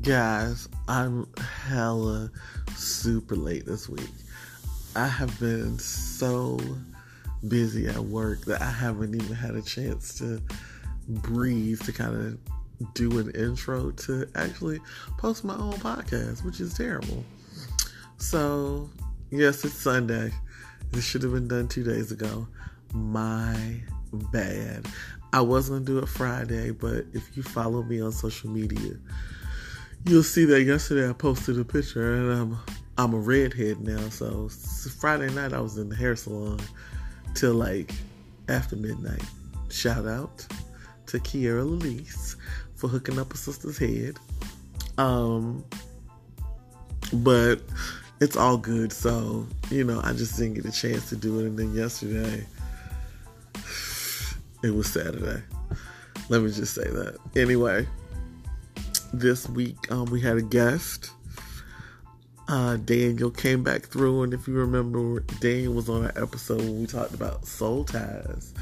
Guys, I'm hella super late this week. I have been so busy at work that I haven't even had a chance to breathe to kind of do an intro to actually post my own podcast, which is terrible. So, yes, it's Sunday. This should have been done two days ago. My bad. I was going to do it Friday, but if you follow me on social media, you'll see that yesterday I posted a picture and I'm I'm a redhead now. So Friday night I was in the hair salon till like after midnight. Shout out to Kiera Lelise for hooking up a sister's head. Um, but it's all good. So you know I just didn't get a chance to do it. And then yesterday it was Saturday. Let me just say that. Anyway this week um, we had a guest. Uh, Daniel came back through, and if you remember, Daniel was on an episode when we talked about soul ties.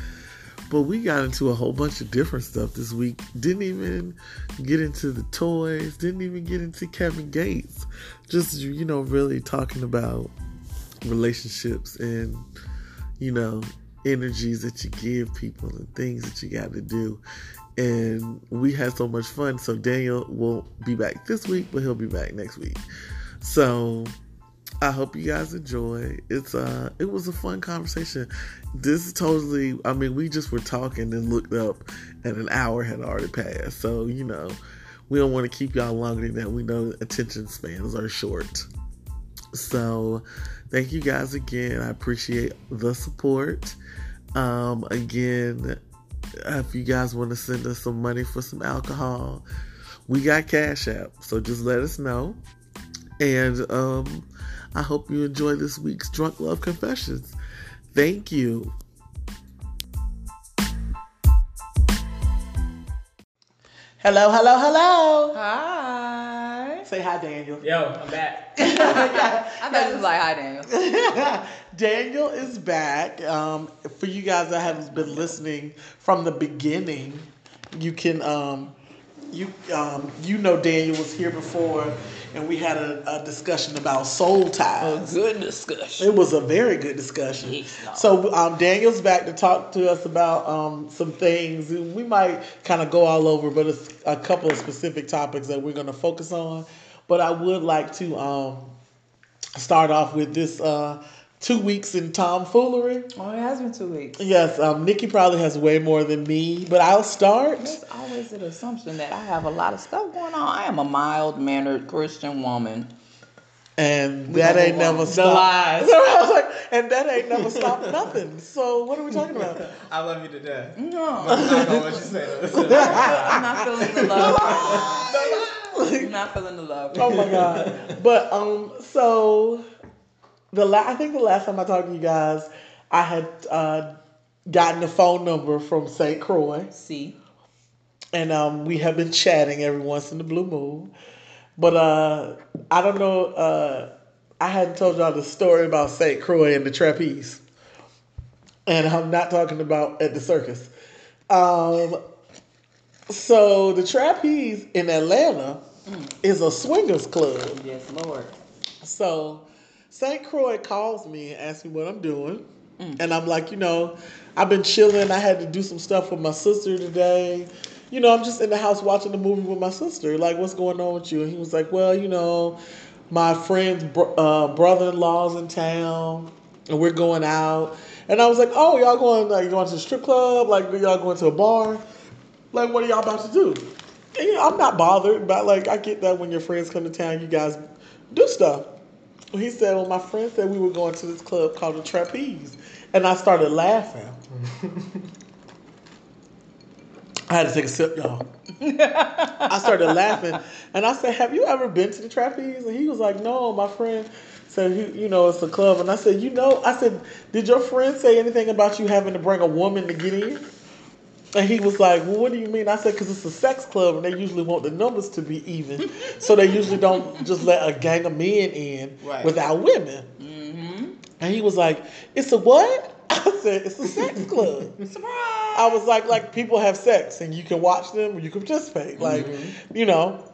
But we got into a whole bunch of different stuff this week. Didn't even get into the toys, didn't even get into Kevin Gates. Just, you know, really talking about relationships and, you know, energies that you give people and things that you got to do and we had so much fun. So Daniel won't be back this week, but he'll be back next week. So I hope you guys enjoy. It's uh it was a fun conversation. This is totally I mean, we just were talking and looked up and an hour had already passed. So, you know, we don't want to keep y'all longer than that. We know attention spans are short. So thank you guys again. I appreciate the support. Um again, if you guys want to send us some money for some alcohol, we got Cash App. So just let us know. And um, I hope you enjoy this week's Drunk Love Confessions. Thank you. Hello, hello, hello. Hi. Say hi, Daniel. Yo, I'm back. I thought you was like, hi, Daniel. Daniel is back. Um, for you guys that have been listening from the beginning, you can um, you um, you know Daniel was here before, and we had a, a discussion about soul ties. A good discussion. It was a very good discussion. Yes, So um, Daniel's back to talk to us about um, some things. We might kind of go all over, but it's a couple of specific topics that we're going to focus on. But I would like to um, start off with this uh, two weeks in tomfoolery. Oh, it has been two weeks. Yes, um, Nikki probably has way more than me, but I'll start. There's always an assumption that I have a lot of stuff going on. I am a mild mannered Christian woman. And that ain't go on. never The stopped. lies. So I was like, and that ain't never stopped nothing. So what are we talking about? I love you to death. No, I'm not gonna you say that. I'm not feeling the love. I'm not feeling the love. oh my god! But um, so the la- I think the last time I talked to you guys, I had uh, gotten the phone number from St. Croix, See, and um, we have been chatting every once in the blue moon. But uh, I don't know. Uh, I hadn't told y'all the story about St. Croix and the trapeze, and I'm not talking about at the circus. Um, so the trapeze in Atlanta is a swingers club. yes, Lord. So St. Croix calls me and asks me what I'm doing. And I'm like, you know, I've been chilling. I had to do some stuff with my sister today. You know, I'm just in the house watching the movie with my sister. Like, what's going on with you? And he was like, well, you know, my friend's uh, brother-in-law's in town, and we're going out. And I was like, oh, y'all going like going to the strip club? Like, y'all going to a bar? Like, what are y'all about to do? And, you know, I'm not bothered, but like, I get that when your friends come to town, you guys do stuff. He said, well, my friend said we were going to this club called the Trapeze. And I started laughing. I had to take a sip, y'all. I started laughing. And I said, have you ever been to the Trapeze? And he was like, no, my friend said, he, you know, it's a club. And I said, you know, I said, did your friend say anything about you having to bring a woman to get in? And he was like, well, what do you mean? I said, because it's a sex club and they usually want the numbers to be even. so they usually don't just let a gang of men in Right. without women. Mm-hmm. And he was like, it's a what? I said, it's a sex club. Surprise. I was like, like people have sex and you can watch them or you can participate. Like, you know.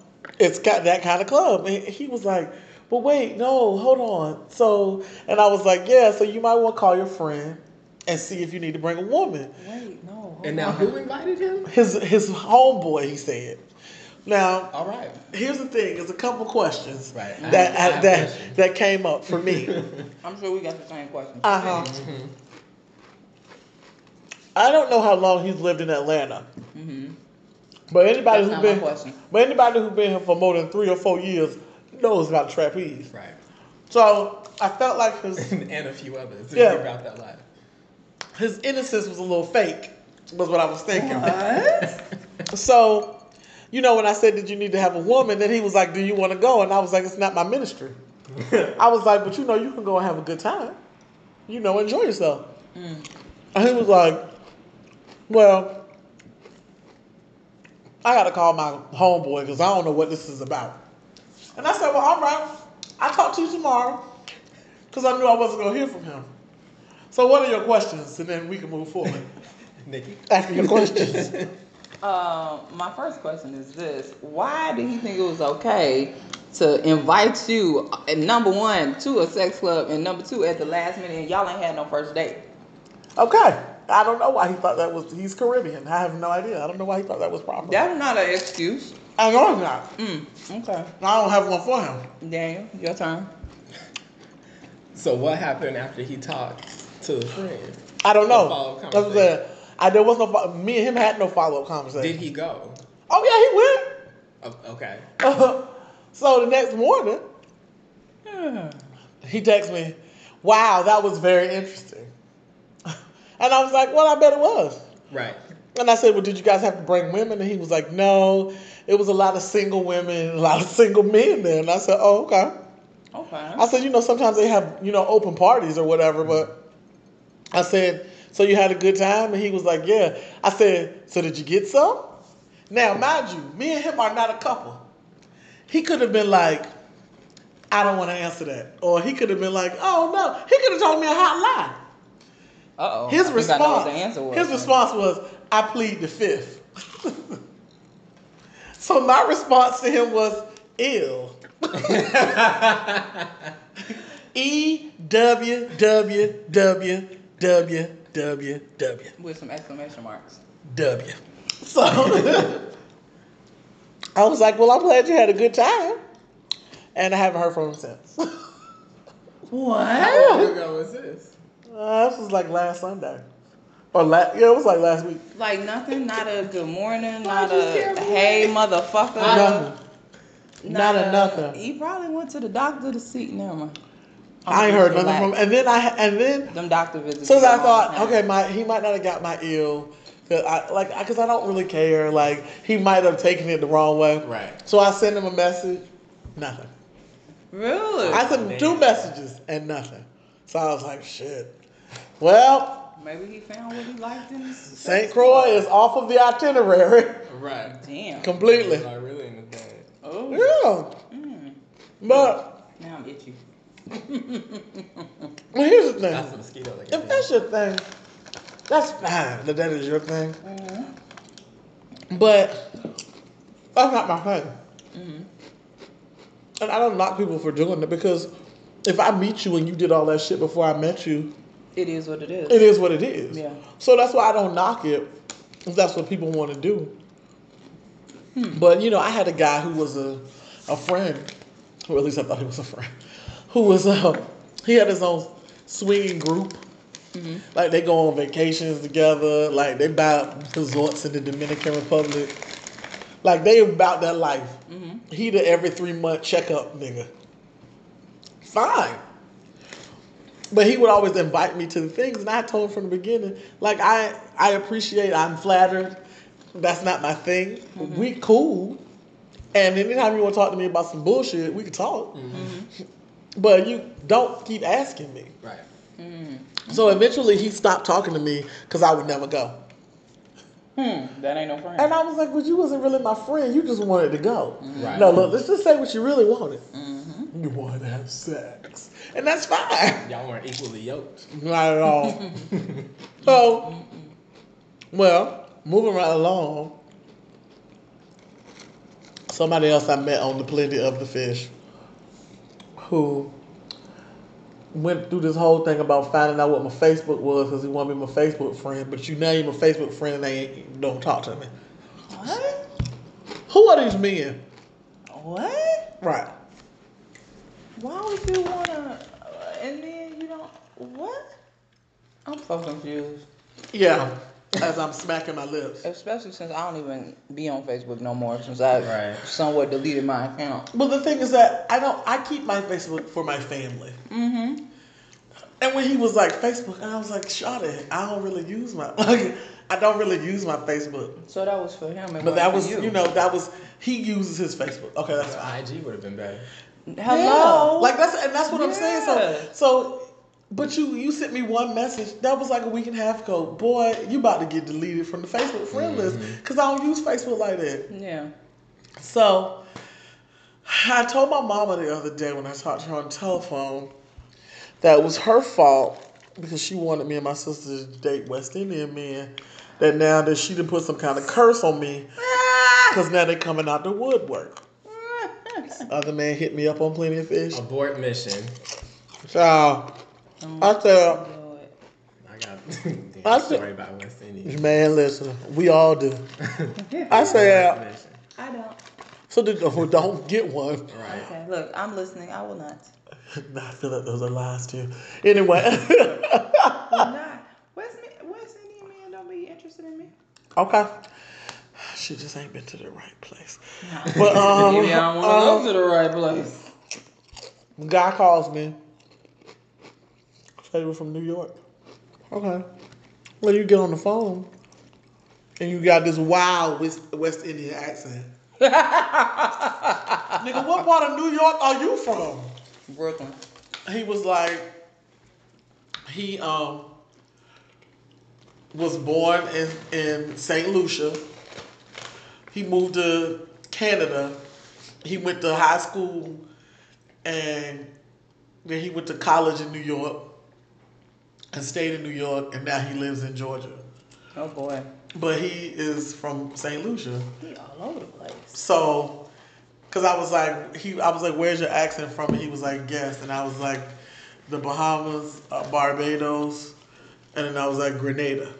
it's got that kind of club. And he was like, but wait, no, hold on. So, and I was like, yeah, so you might want to call your friend and see if you need to bring a woman. Wait, no. Hold And now who invited him? His his homeboy, he said. Now, All right. here's the thing: there's a couple questions Right. That have- I that questions. that came up for me. I'm sure we got the same question. Uh huh. I don't know how long he's lived in Atlanta, mm-hmm. but anybody That's who's not been question. but anybody who's been here for more than three or four years knows about trapeze. Right. So I felt like his and a few others. Yeah. Yeah. About that life. his innocence was a little fake. Was what I was thinking. What? So, you know, when I said, "Did you need to have a woman?" Then he was like, "Do you want to go?" And I was like, "It's not my ministry." I was like, "But you know, you can go and have a good time. You know, enjoy yourself." Mm. And he was like, "Well, I got to call my homeboy because I don't know what this is about." And I said, "Well, all right. I'll talk to you tomorrow because I knew I wasn't going to hear from him." So, what are your questions? And then we can move forward Nikki. after your questions. Uh, my first question is this: Why did he think it was okay to invite you, uh, number one, to a sex club, and number two, at the last minute, and y'all ain't had no first date? Okay. I don't know why he thought that was. He's Caribbean. I have no idea. I don't know why he thought that was proper. That's not an excuse. I know it's not. Mm, okay. I don't have one for him. Daniel, your turn. So what happened after he talked to the friend? I don't know. No follow-up That's what I'm saying. I there was no. Me and him had no follow up conversation. Did he go? Oh Oh, yeah, he went. Oh, okay. So the next morning, he texted me, "Wow, that was very interesting." And I was like, "Well, I bet it was." Right. And I said, "Well, did you guys have to bring women?" And he was like, "No, it was a lot of single women, a lot of single men there." And I said, "Oh, okay." Okay. I said, you know, sometimes they have, you know, open parties or whatever, but I said, so you had a good time? And he was like, yeah. I said, so did you get some? Now, mind you, me and him are not a couple. He could have been like, I don't want to answer that. Or he could have been like, oh no. He could have told me a hot lie. Uh oh. His response, know the answer was. his response was, I plead the fifth. so my response to him was, ill. E W W W W W W with some exclamation marks. W. So I was like, well, I'm glad you had a good time. And I haven't heard from him since. What? How long ago was this? Uh, this was like last Sunday. Or la- yeah, it was like last week. Like nothing, not a good morning, not a hey motherfucker. Nothing. Not a nothing. He probably went to the doctor to see. Never mind. I ain't heard nothing from And then I and then them doctor visits. So is I a thought, time. okay, my he might not have got my ill, cause I like because I don't really care. Like he might have taken it the wrong way. Right. So I sent him a message, nothing. Really? I sent him two messages and nothing. So I was like, shit. Well, Maybe he found what he liked in St. Croix is off of the itinerary Right. Damn. completely. Not really in the bag. Oh. Yeah, Mm. but Now I'm itchy. Well, here's the thing. That's thing. a mosquito. Like If that's your thing, that's fine. That that is your thing. Mhm. But that's not my thing. Mhm. And I don't knock people for doing it because if I meet you and you did all that shit before I met you, It is what it is. it is what it is. Yeah. So that's why I don't knock it if that's what people want to do. But you know, I had a guy who was a a friend, or at least I thought he was a friend, who was uh he had his own swinging group. Mm-hmm. Like they go on vacations together. Like they buy resorts in the Dominican Republic. Like they about that life. Mm-hmm. He the every three month checkup nigga. Fine. But he would always invite me to the things, and I told him from the beginning, like I I appreciate, I'm flattered. That's not my thing. Mm-hmm. We cool, and anytime you want to talk to me about some bullshit, we can talk. But you don't keep asking me. Right. Mm. So eventually, he stopped talking to me because I would never go. Hmm. That ain't no friend. And I was like, "But you wasn't really my friend. You just wanted to go." Right. No, look, let's just say what you really wanted. Mm-hmm. You wanted to have sex, and that's fine. Y'all weren't equally yoked. Not at all. so, well, moving right along. somebody else I met on the Plenty of the Fish who went through this whole thing about finding out what my Facebook was because he wanted to be my Facebook friend. But you now you're my Facebook friend and they don't talk to me. What? Who are these men? What? Right. Why would you wanna? Uh, and then you don't. What? I'm so confused. Yeah. As I'm smacking my lips. Especially since I don't even be on Facebook no more since I Right. somewhat deleted my account. But the thing is that I don't. I keep my Facebook for my family. Mm-hmm. And when he was like Facebook, and I was like, "Shut it! I don't really use my like. I don't really use my Facebook." So that was for him. But that wasn't was, for you know, that was he uses his Facebook. Okay, that's fine. IG would have been better. Hello. Yeah. Like that's and that's what I'm saying. So so but you you sent me one message that was like a week and a half ago. Boy, you about to get deleted from the Facebook friend list mm-hmm. because I don't use Facebook like that. Yeah. So I told my mama the other day when I talked to her on the telephone that it was her fault because she wanted me and my sister to date West Indian men. That now that she didn't put some kind of curse on me ah! because now they're coming out the woodwork. Other man hit me up on Plenty of Fish. Abort mission. So I said, I got I a said- story about West Indies. man, listen, we all do. I said, I don't. so the, oh, don't get one. Right. Okay. Look, I'm listening. I will not. Nah, I feel like those are lies too. Anyway, Will not. West, West Indian men don't be interested in me. okay. She just ain't been to the right place. But um, Maybe I don't want to um, go to the right place. guy calls me. Were from New York. Okay. Well, you get on the phone, and you got this wild West, West Indian accent. Nigga, what part of New York are you from? Brooklyn. He was like, he um was born in in Saint Lucia. He moved to Canada. He went to high school, and then he went to college in New York, and stayed in New York, and now he lives in Georgia. Oh boy. But he is from Saint Lucia. He all over the place. So, cause I was like, he, I was like, "Where's your accent from?" And he was like, "Yes," and I was like, "The Bahamas, uh, Barbados," and then I was like, "Grenada,"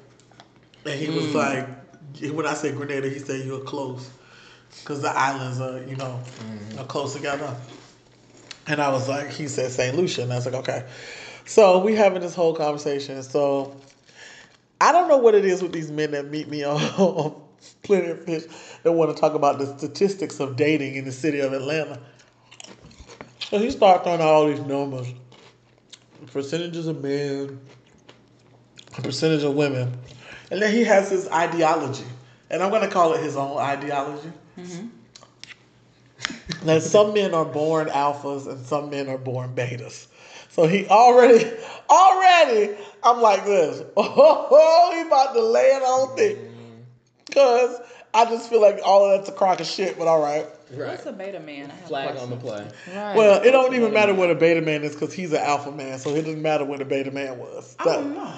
and he was like, when I said Grenada, he said you're close, cause the islands are, you know, are close together. And I was like, he said Saint Lucia, and I was like, okay. So we having this whole conversation. So I don't know what it is with these men that meet me on, on Plenty of Fish that want to talk about the statistics of dating in the city of Atlanta. So he started throwing out all these numbers, percentages of men, percentage of women, and then he has his ideology, and I'm gonna call it his own ideology. Mm-hmm. That some men are born alphas and some men are born betas. So he already, already, I'm like this. Oh, he about to lay it on thick. Cause I just feel like all of that's a crock of shit, but all right. Right. What's a beta man? I have a Flag on the play. Right. Well, it don't even matter what a beta man is because he's an alpha man, so it doesn't matter what a beta man was. I don't know.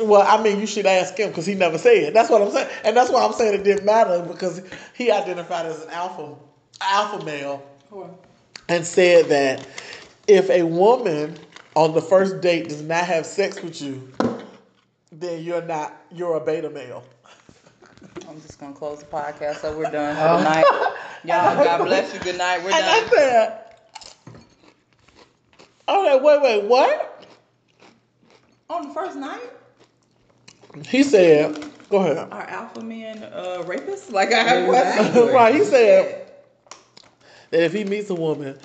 well, I mean, you should ask him because he never said. That's what I'm saying, and that's why I'm saying it didn't matter because he identified as an alpha, alpha male, and said that if a woman on the first date does not have sex with you, then you're not you're a beta male. I'm just gonna close the podcast so we're done. Good night. Y'all, God bless you. Good night. We're And I done. said, okay, wait, wait, what? On the first night, He said, go ahead. are alpha men uh, rapists? Like I have questions. Exactly. right, he said that if he meets a woman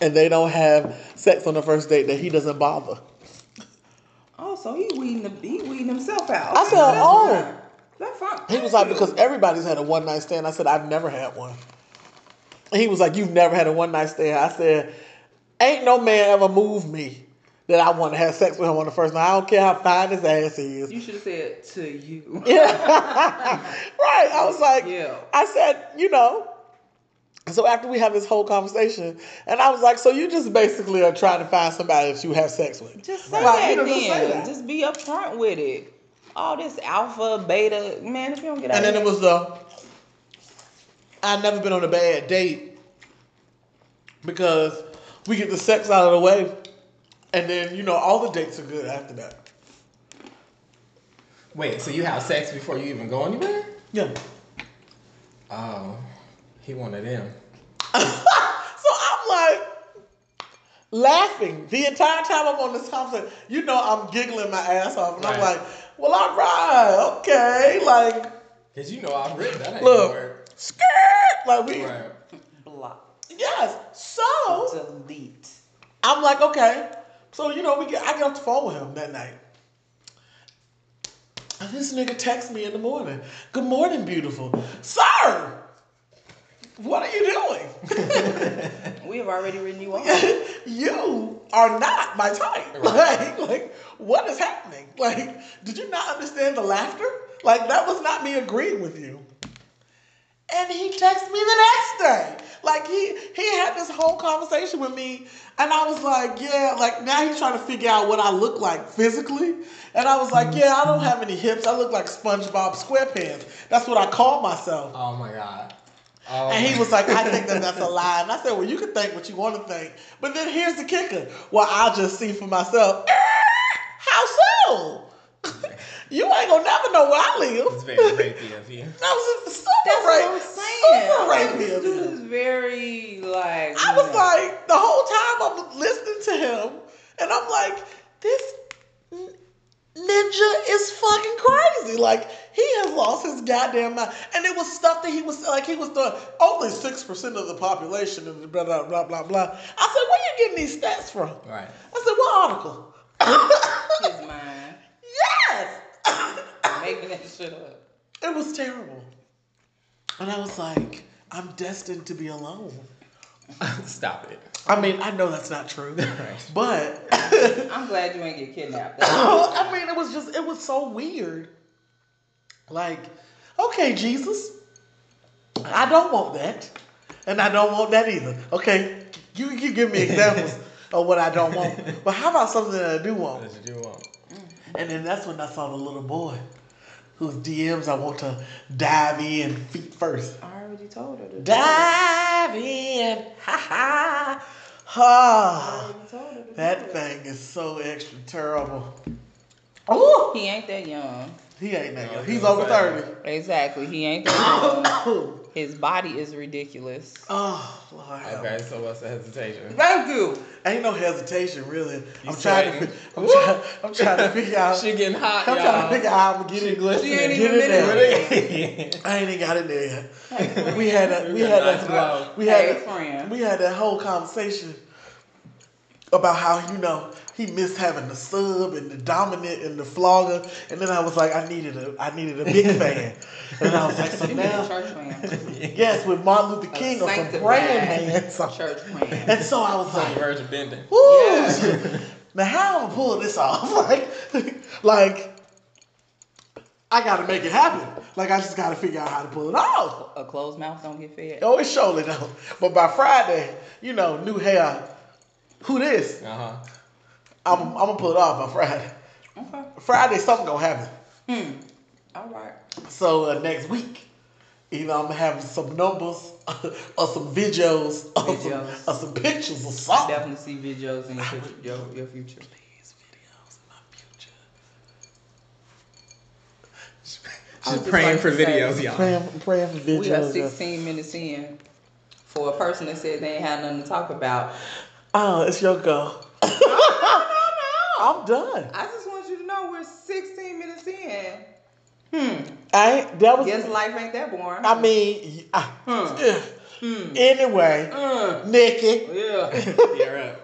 and they don't have sex on the first date, that he doesn't bother. Oh, so he weeding the, he weeding himself out. I said, oh. That's fine. He was like, because everybody's had a one night stand. I said, I've never had one. And he was like, You've never had a one night stand. I said, Ain't no man ever moved me that I want to have sex with him on the first night. I don't care how fine his ass is. You should have said to you. Yeah. right. I was like, Yeah. I said, you know. So after we have this whole conversation, and I was like, so you just basically are trying to find somebody that you have sex with. Just say Right, that you know, just say then. that. Just be upfront with it. All this alpha, beta, man. If you don't get out And then of it was the I've never been on a bad date because we get the sex out of the way, and then you know all the dates are good after that. Wait, so you have sex before you even go anywhere? Yeah. Oh, he wanted him. so I'm like laughing the entire time I'm on this conversation. You know, I'm giggling my ass off, and I'm like, "Well, all right, okay." Like, Cause you know I've written that ain't look, gonna skirt. Like we, Right. Block. yes. So Delete. I'm like, okay. So you know, we get. I get off the phone with him that night. And this nigga texts me in the morning. Good morning, beautiful. Sir, what are you doing? We have already written you off. you are not my type. Like, like, what is happening? Like, did you not understand the laughter? Like, that was not me agreeing with you. And he texted me the next day. Like he he had this whole conversation with me, and I was like, yeah, like now he's trying to figure out what I look like physically. And I was like, yeah, I don't have any hips. I look like SpongeBob SquarePants. That's what I call myself. Oh my god. Oh And he was like, I think that that's a lie. And I said, well, you can think what you want to think. But then here's the kicker. Well, I'll just see for myself. "Eh, How so? you ain't gonna never know where I live. It's very rapey of you. That was super That's rape. what I'm saying. Super rapey this of dude him. is very like. I was know. like, the whole time I'm listening to him, and I'm like, this ninja is fucking crazy. Like, he has lost his goddamn mind. And it was stuff that he was, like, he was doing, only 6% of the population, and blah, blah, blah, blah, blah. I said, where are you getting these stats from? Right. I said, what article? his mind yes! making that shit up. it was terrible. And I was like, I'm destined to be alone. Stop it. I mean, I know that's not true, but I'm glad you ain't get kidnapped. I mean, it was just, it was so weird. Like, okay, Jesus, I don't want that. And I don't want that either. Okay, you, you give me examples of what I don't want. But how about something that I do want? What did you want? Mm. And then that's when I saw the little boy whose DMs I want to dive in feet first. I already told her to. Dive in. Ha ha. I Ha. already told her to That thing is so extra terrible. Oh, He ain't that young. He ain't that No, young. Oh, He's over 30. Exactly. He ain't that young. oh, His body is ridiculous. Oh Lord. Okay, so what's the hesitation? Thank you. Ain't no hesitation, really. I'm trying, to, sweating? I'm, trying, I'm trying to figure out. She getting hot, I'm y'all. trying to figure out how I'm gonna get it. glistening. She ain't even in there. I ain't even got in there yet. we had a, we had got nice that we had a- friend. we had that whole conversation about how you know he missed having the sub and the dominant and the flogger, and then I was like, I needed a I needed a big fan, and I was like, so You need a now church man. yes, with Martin Luther King or some sanctified praying man, so- Church man. and so I was like, Virgin bending. Woo! Yeah. now how I'm gonna pull this off? Like, like I gotta make it happen. Like I just gotta figure out how to pull it off. A closed mouth don't get fed. Oh, it's surely don't. But by Friday, you know, new hair. Who this? Uh huh. I'm, I'm gonna pull it off on Friday. Okay. Friday, something gonna happen. Hmm. All right. So uh, next week, either I'm gonna have some numbers or some videos or some, or some pictures or something. Definitely see videos in your future. Your, your future. These videos in my future. I was She's praying about for to say, videos, y'all. Praying, praying for videos. We are 16 minutes in. For a person that said they ain't had nothing to talk about. Oh, it's your go. I'm done. I just want you to know we're 16 minutes in. Hmm. I that was. Guess life ain't that boring. I mean, I, Hmm. yeah. Hmm. anyway, Uh, Nikki. yeah. You're up.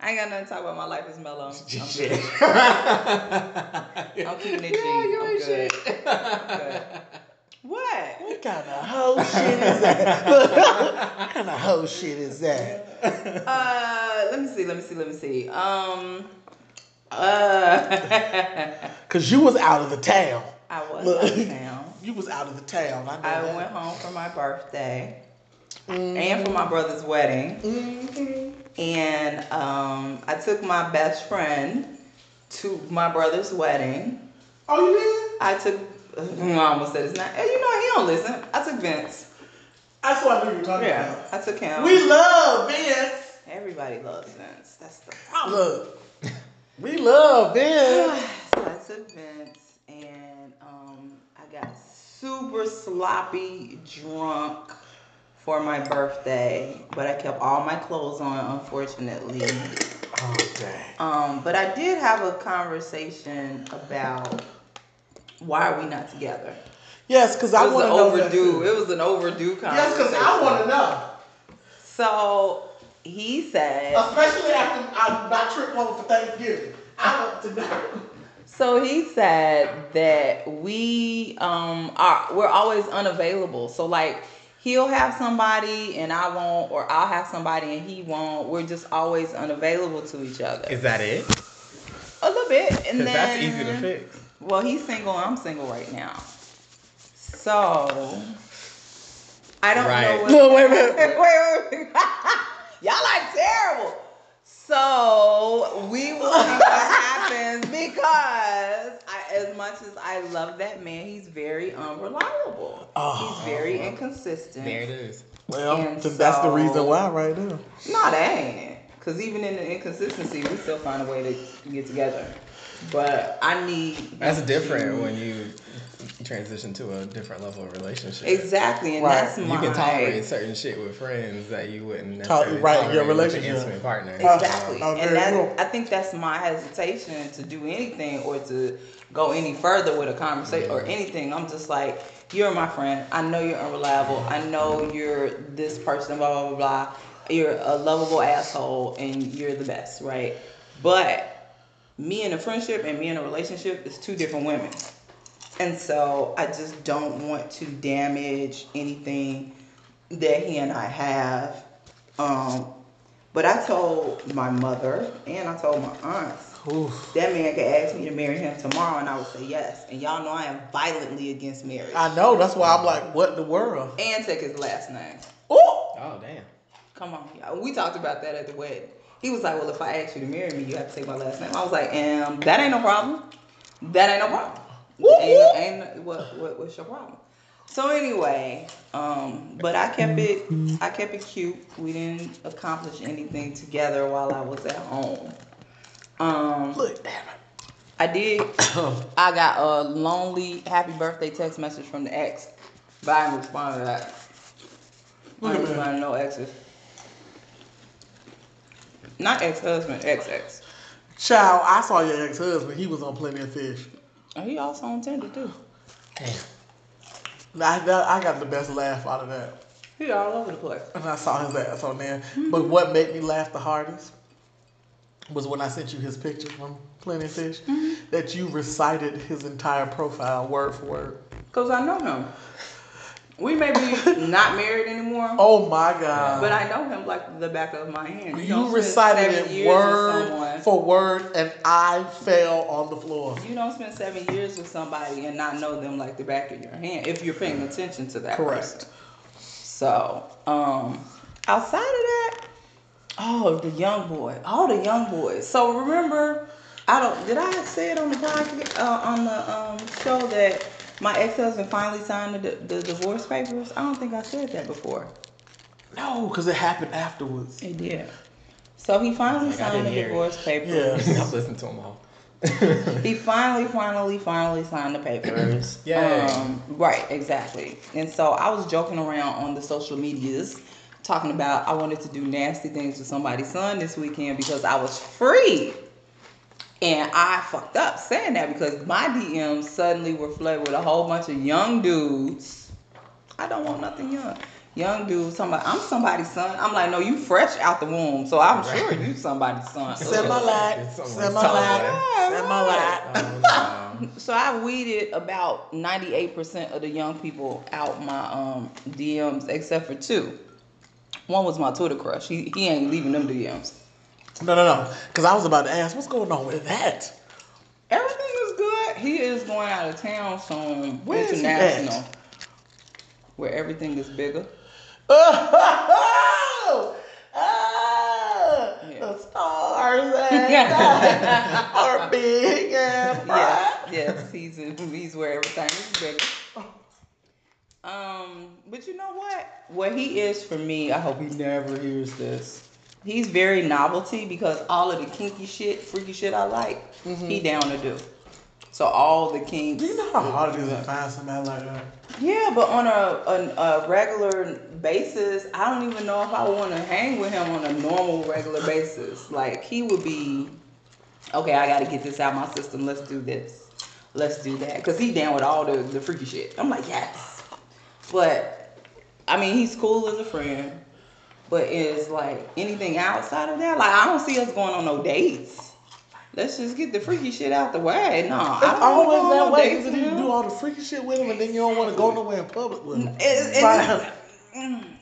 I ain't got nothing to talk about. My life is mellow. I'm, Shit. I'm keeping it G. Yeah, you I'm ain't good. shit. What? What kind of hoe shit is that? what kind of hoe shit is that? Uh, let me see. Let me see. Let me see. Um. Uh. Cause you was out of the town. I was Look. out of town. You was out of the town. I know I went home for my birthday Mhm. and for my brother's wedding. Mhm. And um, I took my best friend to my brother's wedding. Oh, you did? I took, I almost said his name. You know, he don't listen. I took Vince. That's what I knew you were talking Yeah, about. I took him. We love Vince. Everybody loves Vince. That's the problem. Look, we love Vince. so I took Vince and um, I got super sloppy drunk for my birthday, but I kept all my clothes on, unfortunately. Oh dang. Um, but I did have a conversation about why are we not together? Yes, because I was want an to know that overdue. It was an overdue Yes, because I want to know. So he said. Especially after I not trip home for Thanksgiving. I want to know. So he said that we um are we're always unavailable. So like he'll have somebody and I won't, or I'll have somebody and he won't. We're just always unavailable to each other. Is that it? A little bit, and then that's easy to fix. Well, he's single. I'm single right now. So I don't Right. know. What No, wait a minute. wait, wait, wait. Y'all are terrible. So we will see what happens because I, as much as I love that man, he's very unreliable. Oh. he's very inconsistent. There it is. Well, And then that's the reason why right there. No, that ain't it. Cause even in the inconsistency, we still find a way to get together. But I need. That's different to- when you transition to a different level of relationship. Exactly, and Right. that's You can tolerate certain shit with friends that you wouldn't Talk- necessarily right, your tolerate with relationship. intimate partner. Oh, exactly, Oh, and very that cool. I think that's my hesitation to do anything or to go any further with a conversation or mm-hmm. anything. I'm just like, you're my friend. I know you're unreliable. I know you're this person. Blah blah blah blah. You're a lovable asshole, and you're the best, right? But me in a friendship and me in a relationship is two different women. And so I just don't want to damage anything that he and I have. Um, but I told my mother and I told my aunts Oof. that man could ask me to marry him tomorrow and I would say yes. And y'all know I am violently against marriage. I know. That's why I'm like, what in the world? and take his last name. Ooh. Oh damn. Come on, y'all. We talked about that at the wedding. He was like, Well, if I ask you to marry me, you have to take my last name. I was like, um, that ain't no problem. That ain't no problem. Whoop. Ain't, ain't what, what what's your problem? So anyway, um, but I kept it I kept it cute. We didn't accomplish anything together while I was at home. Um Look, damn it. I did I got a lonely happy birthday text message from the ex, but I didn't respond to that. Look I at didn't respond to no exes. Not ex husband, ex ex. Child, I saw your ex-husband. He was on Plenty of Fish. And he also on Tinder too. Damn. I, that, I got the best laugh out of that. He all over the place. And I saw his ass on there. But what made me laugh the hardest was when I sent you his picture from Plenty of Fish, mm-hmm. that you recited his entire profile word for word. Cause I know him. We may be not married anymore, Oh my God. but I know him like the back of my hand. you don't recited it word for word, and I fell on the floor. You don't spend seven years with somebody and not know them like the back of your hand if you're paying attention to that Correct. person. So, um, outside of that, oh, the young boy, all the young boys. So remember, I don't. Did I say it on the podcast uh, on the um, show that my ex-husband finally signed the, the divorce papers? I don't think I said that before. No, because it happened afterwards. It did. So he finally Like, signed the didn't it. divorce papers. Yeah. I've listened to them all. He finally, finally, finally signed the papers. Yay. Um, right, exactly. And so I was joking around on the social medias, talking about I wanted to do nasty things with somebody's son this weekend because I was free. And I fucked up saying that because my DMs suddenly were flooded with a whole bunch of young dudes. I don't want nothing young. Young dudes talking about I'm somebody's son. I'm like, no, you fresh out the womb, so I'm sure you somebody's son. Send my light. It's someone's Send my son. light. Send my light. Oh, no. So I weeded about 98% of the young people out my um, DMs except for two. One was my Twitter crush. He, he ain't leaving them DMs. No, no, no. Because I was about to ask, what's going on with that? Everything is good. He is going out of town soon. Where international. at? Where everything is bigger. Oh, oh, Yeah. the stars are big and bright. Yes, yes, he's in, he's where everything is bigger. Um, but you know what? What he is for me, I hope he never hears this. He's very novelty because all of the kinky shit, freaky shit I like, he mm-hmm. down to do. So all the kinks. Do you know how hard it is to find somebody like that? Yeah, but on a, a, a regular basis, I don't even know if I want to hang with him on a normal regular basis. Like he would be, okay, I got to get this out my system. Let's do this. Let's do that. Cause he down with all the, the freaky shit. I'm like, yes. But I mean, he's cool as a friend. But is like anything outside of that? Like I don't see us going on no dates. Let's just get the freaky shit out the way. No, I It's don't always wanna go that on no way. dates Because you do all the freaky shit with him, and then you don't want to go mm. nowhere in public with him. It's, Right.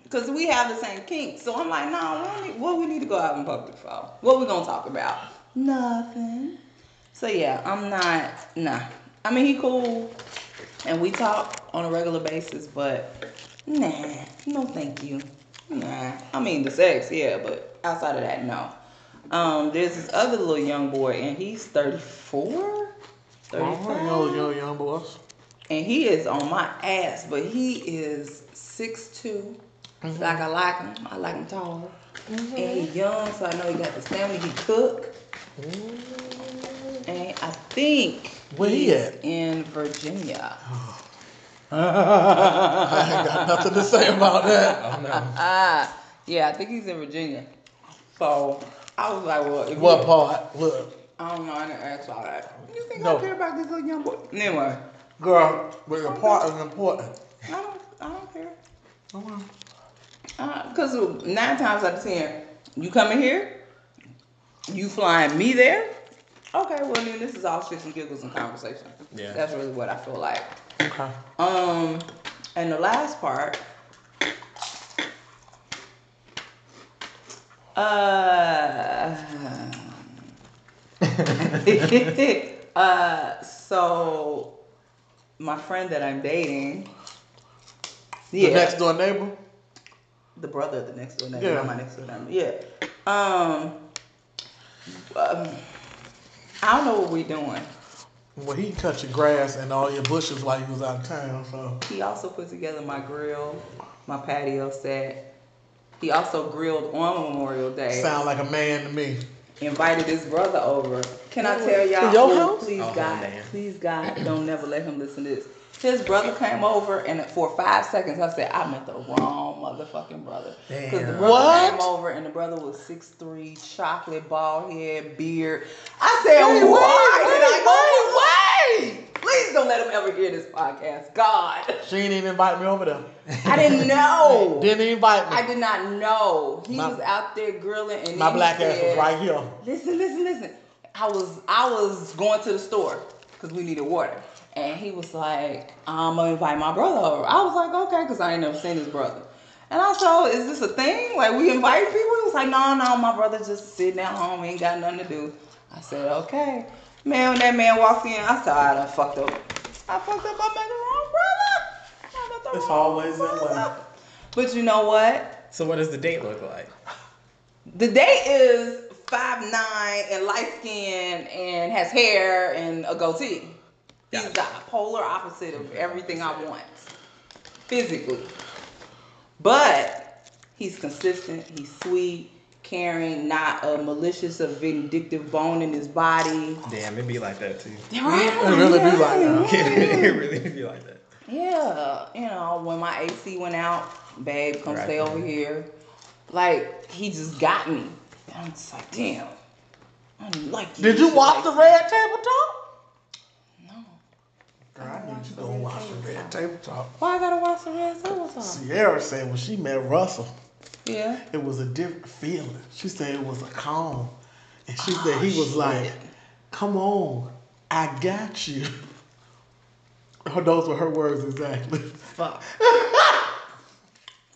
because mm, we have the same kinks. So I'm like, no, what, we- what we need to go out in public for? What we gonna talk about? Nothing. So yeah, I'm not. Nah. I mean, he cool, and we talk on a regular basis, but nah, no, thank you. Nah. I mean, the sex, yeah, but outside of that, no. Um, there's this other little young boy, and he's 34. 35? Yo, yo, young boys. and he is on my ass, but he is 6'2". Mm-hmm. Like I like him. I like him tall. Mm-hmm. And he young, so I know he got the family. He cook. Mm-hmm. And I think Where he he's at? in Virginia. Oh. I ain't got nothing to say about that. Oh no. Ah, yeah, I think he's in Virginia. So I was like, well, if What you- part? Look, I don't know. I didn't ask all that. You think No. I care about this little young boy? Anyway, girl, but the part is important. I don't. I don't care. Come on. Because nine times out of ten, you coming here, you flying me there. Okay, well then this is all shits and giggles and conversation. Yeah. That's really what I feel like. Okay. Um, and the last part, uh, uh, so my friend that I'm dating, Yeah. The next door neighbor? the brother of the next door neighbor, Yeah. not my next door neighbor. Yeah. Um, um, I don't know what we're doing. Well, he cut your grass and all your bushes while you was out of town, so. He also put together my grill, my patio set. He also grilled on Memorial Day. Sound like a man to me. Invited his brother over. Can I tell y'all? Your please, house? Please, Oh, God, damn. please, God, don't never let him listen to this. His brother came over, and for five seconds, I said, "I met the wrong motherfucking brother." Because the brother What? came over, and the brother was six three, chocolate bald head, beard. I said, Wait, "Why wait, did wait, I go away?" Please don't let him ever hear this podcast. God, She didn't even invite me over there. I didn't know. Didn't invite me. I did not know. He My- was out there grilling, and My then he black ass was right here. Listen, listen, listen. I was I was going to the store because we needed water, and he was like, "I'm gonna invite my brother over." I was like, "Okay," because I ain't never seen his brother. And I said, "Oh, "Is this a thing? Like we invite people?" He was like, "No, no, my brother just sitting at home, ain't got nothing to do." I said, "Okay." Man, when that man walked in, I said, "I done fucked up. I fucked up. I met the wrong brother. The It's wrong always that way. But you know what? So what does the date look like? The date is five nine and light skin and has hair and a goatee. He's the polar opposite of everything I want physically. But he's consistent, he's sweet, caring, not a malicious or vindictive bone in his body. Damn, it be like that too. Right? It really be like that. it really be like that. Yeah, you know, when my AC went out, babe, come Right. stay over here. Like, he just got me. And I'm just like, damn. I like you. Did you watch like the red Table No. Girl, I need you to go watch the red Table Talk. Why I gotta watch the red tabletop? Ciara said when she met Russell, Yeah. it was a different feeling. She said it was a calm. And she said he was oh, like, come on, I got you. Those were her words exactly. Fuck.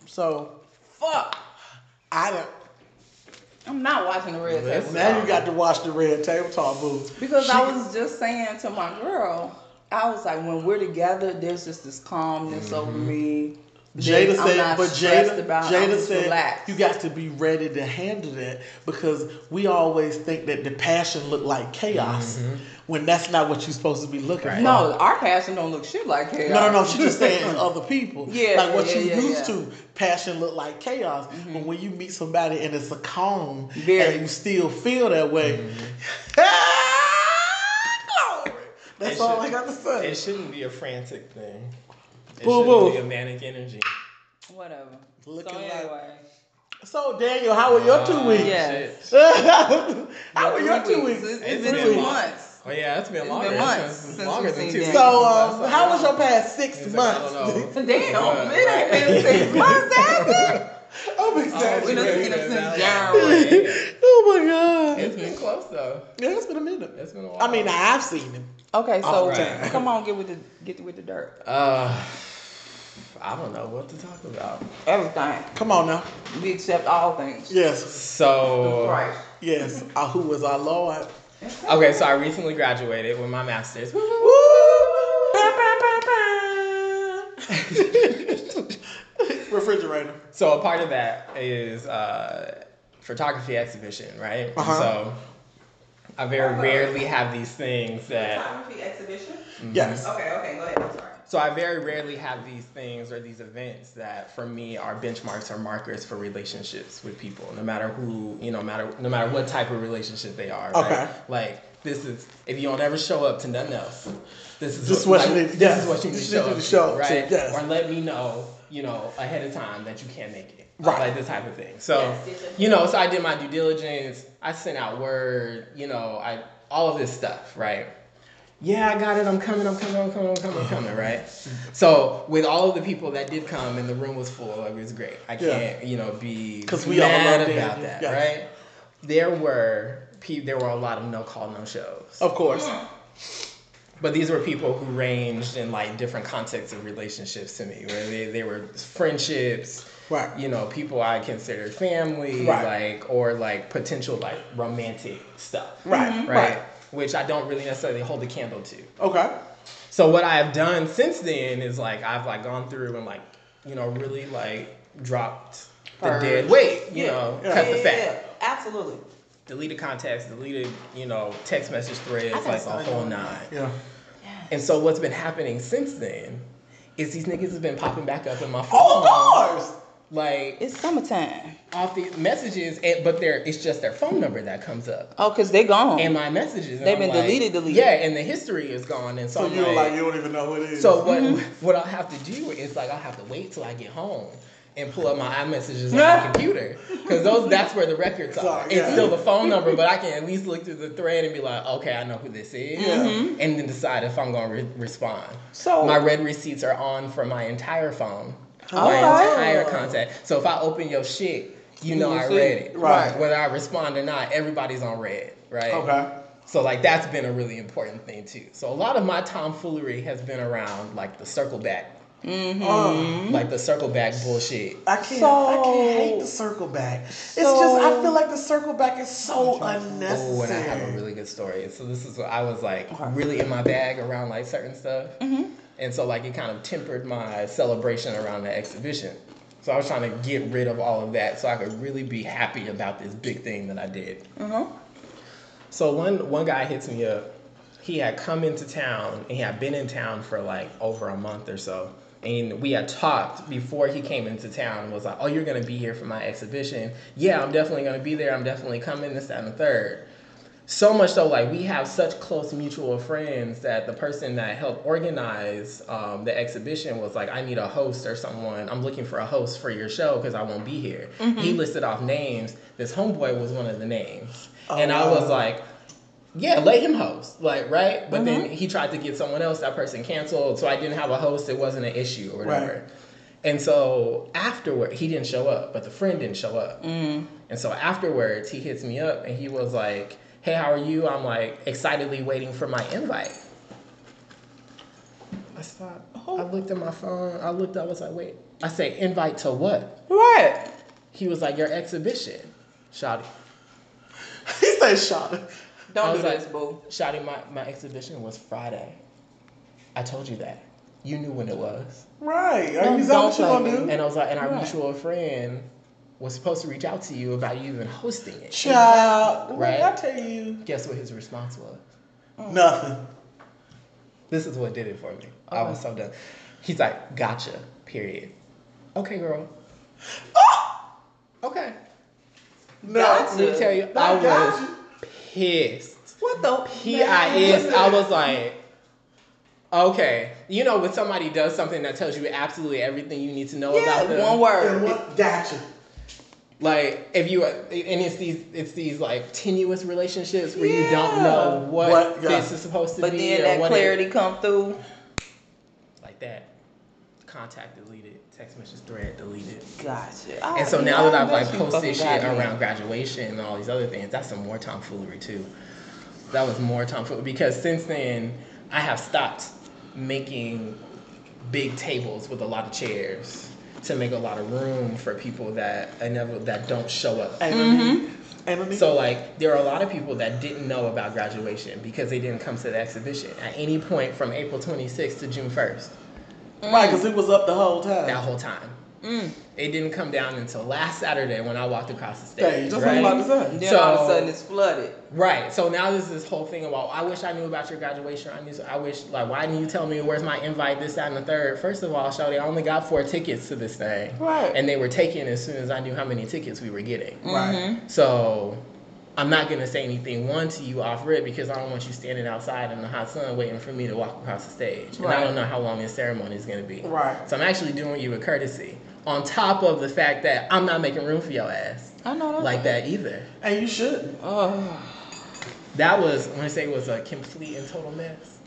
So Fuck. I don't. I'm not watching the red Table Talk. Now you got to watch the red Table Talk boo. Because She- I was just saying to my girl, I was like, when we're together, there's just this calmness over mm-hmm. me. Jada I'm said, not but stressed Jada, about, Jada said relaxed. you got to be ready to handle that because we always think that the passion look like chaos mm-hmm. when that's not what you're supposed to be looking Right. for. No, our passion don't look shit like chaos. No, no, no. She just saying in other people. Yeah, Like what yeah, you yeah, used yeah. to, passion look like chaos. But mm-hmm. when you meet somebody and it's a calm Very. and you still feel that way. Glory. That's It all I got to say. It shouldn't be a frantic thing. It Boo, boo. be a manic energy. Whatever. Looking so like- anyway, So Daniel, how were your two weeks? Yeah. shit. how were your two weeks? It's, It's it's been been two long. months. Oh yeah, it's been It's longer. been months It's since longer we've than seen two. Dan. So, um, how was your past six It's like, I months? don't know. Damn, it ain't been six months, Daddy. I'm we done exaggerating. seen him since January. oh my god. It's been close though. Yeah, it's been a minute. It's been a while. I mean, I've seen him. Okay, so the time. come on, get with the get with the dirt. uh, I don't know what to talk about. Everything. Come on now. We accept all things. Yes, So, Right. yes. Uh, who was our Lord? okay, so I recently graduated with my master's. Woo! Refrigerator. So a part of that is uh, photography exhibition, right? Uh-huh. So I very uh-huh. rarely have these things that. Photography exhibition. Mm-hmm. Yes. Okay, okay, go ahead. I'm sorry. So I very rarely have these things or these events that, for me, are benchmarks or markers for relationships with people, no matter who, you know, matter no matter what type of relationship they are. Right? Okay. Like this is if you don't ever show up to nothing else, this is This is what like, you need- This yes. is what you need This to show what up to, show up to, right? yes. Or let me know, you know, ahead of time that you can't make it. Right. Like this type of thing. So, Yes, yes, yes. you know, so I did my due diligence. I sent out word. You know, I all of this stuff, right? Yeah, I got it. I'm coming. I'm coming. I'm coming. I'm coming. I'm uh-huh. coming. Right. So with all of the people that did come and the room was full, like, it was great. I can't, you know, be because we all mad love about that, Yes. right? There were pe- there were a lot of no call, no shows. Of course. Mm. But these were people who ranged in like different contexts of relationships to me, where they, they were friendships, Right. you know, people I consider family, Right. like or like potential like romantic stuff, Right. right? Right. Which I don't really necessarily hold a candle to. Okay. So what I have done since then is like I've like gone through and like you know really like dropped the Purge. dead weight, you Yeah. know, Yeah. cut yeah, the fat yeah, absolutely. deleted contacts, deleted, you know, text message threads, like a start whole nine. Yeah. And so what's been happening since then is these niggas have been popping back up in my oh, phone. Oh, Lord. Like It's summertime. off the messages, and, but they're it's just their phone number that comes up. Oh, cause they're gone. And my messages. and They've I'm been like- deleted, deleted. Yeah, and the history is gone. And so, So you're like, like, you don't even know who it is. so what Mm-hmm. what I'll have to do is like I'll have to wait till I get home and pull up my iMessages on my computer because those that's where the records So, are. yeah. It's still the phone number, but I can at least look through the thread and be like, okay, I know who this is, Yeah. and then decide if I'm gonna re- respond. So- my read receipts are on for my entire phone, my Okay. entire contact. So if I open your shit, you know You I see. read it. Right. Whether I respond or not, everybody's on read, right? Okay. So like that's been a really important thing too. So a lot of my tomfoolery has been around like the circle back, Um, like the circle back bullshit. I can't. So- I can't hate the circle back. It's So- just I feel like the circle back is so unnecessary. Oh, and I have a really good story. So this is what I was like really in my bag around like certain stuff, and so like it kind of tempered my celebration around the exhibition. So I was trying to get rid of all of that so I could really be happy about this big thing that I did. Mm-hmm. So one one guy hits me up. He had come into town and he had been in town for like over a month or so. And we had talked before he came into town and was like, Oh, you're gonna be here for my exhibition. Yeah, I'm definitely gonna be there. I'm definitely coming, this, that, and the third. So much so, like we have such close mutual friends that the person that helped organize um, the exhibition was like, "I need a host or someone. I'm looking for a host for your show because I won't be here." He mm-hmm. listed off names. This homeboy was one of the names, and I was wow. like, "Yeah, let him host." Like, right? But then mm-hmm. he tried to get someone else. That person canceled, so I didn't have a host. It wasn't an issue or whatever. Right. And so afterward, he didn't show up, but the friend didn't show up. Mm. And so afterwards, he hits me up and he was like, "Hey, how are you?" I'm like excitedly waiting for my invite. I stopped. I oh. looked at my phone. I looked. I was like, "Wait." I say, "Invite to what?" What? He was like, "Your exhibition." Shouty. he said shot it. I Don't was do like- this, boo. Shouty, my, my exhibition was Friday. I told you that. You knew when it was. Right. Are Don't- you that don't what you play gonna me. do? And I was like, and our Right. mutual friend was supposed to reach out to you about you even hosting it. Child. What Right. did I tell you? Guess what his response was? Mm. Nothing. This is what did it for me. I was uh-huh. so done. He's like, gotcha, period. Okay, girl. Oh! Okay. No. Gotcha. Let me tell you, I I got was pissed. What the? P-I-S, I was like, okay. You know, when somebody does something that tells you absolutely everything you need to know Yeah, about them. one And word. what? Gotcha. Like if you and it's these it's these like tenuous relationships where you don't know what, What- yeah. this is supposed to But be then or that what clarity it, come through. like that. Contact deleted, text message thread deleted. Gotcha. And oh, so now that I've like posted shit got me. around graduation and all these other things, that's some more tomfoolery too. That was more tomfoolery because since then I have stopped making big tables with a lot of chairs to make a lot of room for people that I never that don't show up. Mm-hmm. no need. Ain't no need. So like there are a lot of people that didn't know about graduation because they didn't come to the exhibition at any point from April 26th to June 1st. Right, because it was up the whole time. That whole time. Mm. It didn't come down until last Saturday when I walked across the Stage. stage. That's what I'm right? about to say. Then all of a sudden it's flooded. Right. So now there's this whole thing about I wish I knew about your graduation. I knew. I wish like why didn't you tell me where's my invite? This, that, and the third. First of all, Shawty, I only got four tickets to this thing. Right. And they were taken as soon as I knew how many tickets we were getting. Right. Mhm. So I'm not gonna say anything one to you off rip because I don't want you standing outside in the hot sun waiting for me to walk across the stage. Right. And I don't know how long this ceremony is gonna be. Right. So I'm actually doing you a courtesy. On top of the fact that I'm not making room for your ass. I know that. Like that either. And you should. Oh. That was when I say it was a complete and total mess.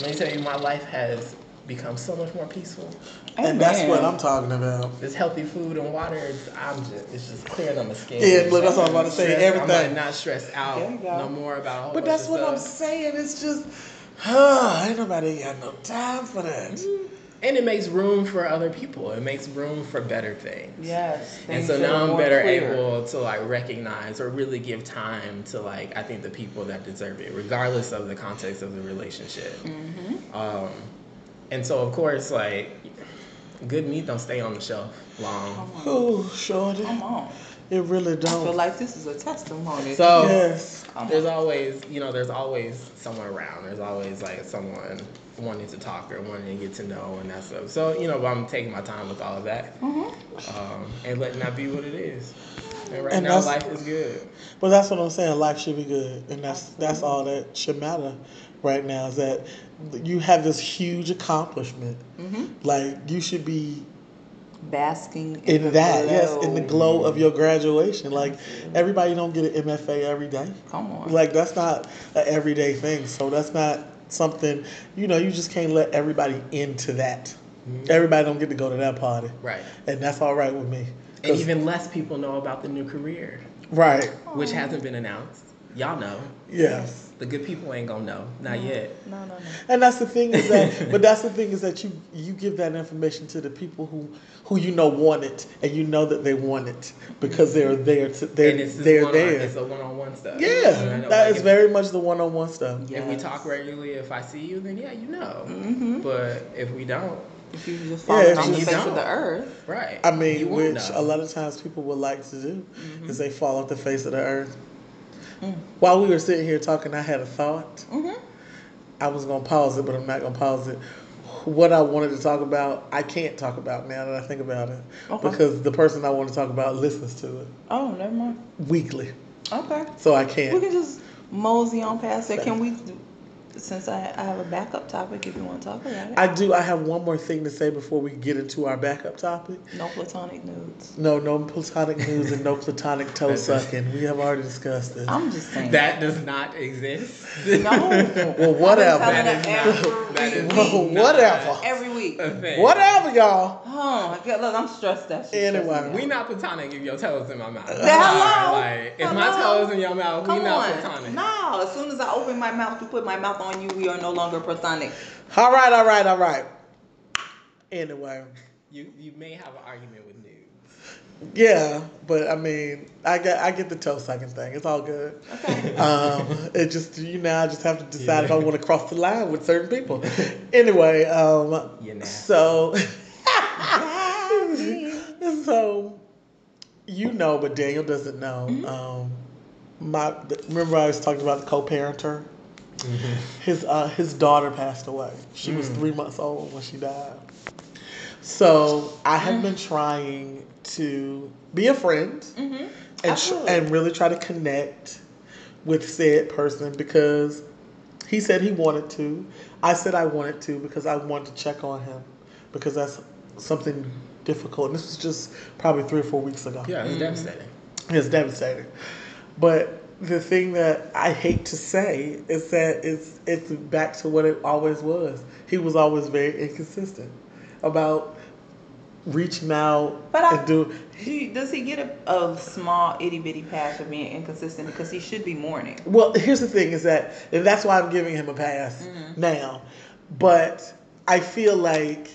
Let me tell you, my life has become so much more peaceful. And that's what I'm talking about. This healthy food and water, it's, I'm just, it's just clearing on the skin. Yeah, look, that's what I'm about to say. Stressed- I'm Everything. like not stressed out There you go. no more about a But that's of what I'm saying. It's just, huh, ain't nobody got no time for that. Mm-hmm. And it makes room for other people. It makes room for better things. Yes. And so now I'm better clear. able to like recognize or really give time to like I think the people that deserve it, regardless of the context of the relationship. Mm-hmm. Um, and so of course like good meat don't stay on the shelf long. Oh, shorty. Come on. It really I feel don't. like this is a testimony. So yes. There's always you know there's always someone around. There's always like someone wanting to talk or wanting to get to know and that stuff. So you know I'm taking my time with all of that Mhm. um, and letting that be what it is. And right And now life is good. But that's what I'm saying. Life should be good, and that's that's all that should matter right now. Is that you have this huge accomplishment. Mhm. Like you should be Basking in, in the that. Yes, in the glow. glow of your graduation. Like everybody don't get an MFA every day. Come on. Like that's not an everyday thing. So that's not something you know. You just can't let everybody into that. Mm-hmm. Everybody don't get to go to that party, Right. and that's all right with me. And even less people know about the new career, right, which hasn't been announced. Y'all know. yes. The good people ain't gonna know. Not yet. no, no, no. And that's the thing is that, but that's the thing is that you you give that information to the people who who you know want it, and you know that they want it because they're there to they're and it's this they're one there. It's a one-on-one stuff. yeah, And I know, that like, is if- very much the one-on-one stuff. If we talk regularly, if I see you, then yeah, you know. Mm-hmm. But if we don't, If you just Yeah, falling it's on the face of don't. the earth. right? I mean, which know. a lot of times people would like to do Mm-hmm. is they fall off the face of the earth. Mm. While we were sitting here talking, I had a thought. Mhm. I was gonna pause it, but I'm not gonna pause it. What I wanted to talk about, I can't talk about now that I think about it, Okay. because the person I want to talk about listens to it Oh, never mind. weekly, Okay. so I can't. We can just mosey on past that. Can we, since I, I have a backup topic, if you want to talk about it? I do. I have one more thing to say before we get into our backup topic. no platonic nudes. No, no platonic nudes and no platonic toe sucking. We have already discussed this. I'm just saying. that does not exist. no. Well, whatever. I've been telling That her is not- that is week. Well, not whatever. Every week. Whatever, y'all. Oh, God, look, I'm stressed that shit. Anyway. We not platonic if your toes in my mouth. hello? Like if my toes in your mouth, Come we not on. platonic. No, as soon as I open my mouth to put my mouth on you, we are no longer platonic. All right, all right, all right. Anyway, You you may have an argument with nudes. Yeah, but I mean, I get I get the toe sucking thing. It's all good. Okay. Um, it just you know I just have to decide if I want to cross the line with certain people. anyway, um, You're so so you know, but Daniel doesn't know. Um, my remember I was talking about the co-parenter. His uh, his daughter passed away. She was Mm. three months old when she died. So I have been trying to be a friend Mm-hmm. and tr- and really try to connect with said person because he said he wanted to. I said I wanted to because I wanted to check on him because that's something difficult. And this was just probably three or four weeks ago. Yeah, it's devastating. It's devastating. But the thing that I hate to say is that it's it's back to what it always was. He was always very inconsistent about reaching out But I- and do you- does he get a, a small itty bitty pass for being inconsistent because he should be mourning? Well, here's the thing: is that and that's why I'm giving him a pass Mm-hmm. now. But I feel like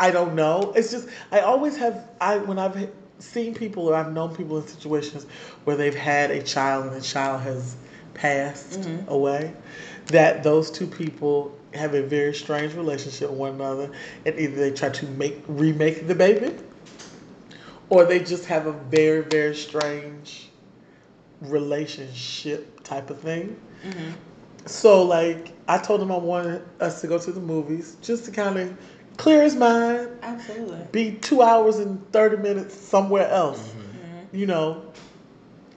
I don't know. It's just I always have I when I've seen people or I've known people in situations where they've had a child and the child has passed Mm-hmm. away, that those two people have a very strange relationship with one another, and either they try to make remake the baby, or they just have a very very strange relationship type of thing. So like I told him I wanted us to go to the movies just to kind of clear his mind, Absolutely. be two hours and thirty minutes somewhere else, mm-hmm. you know.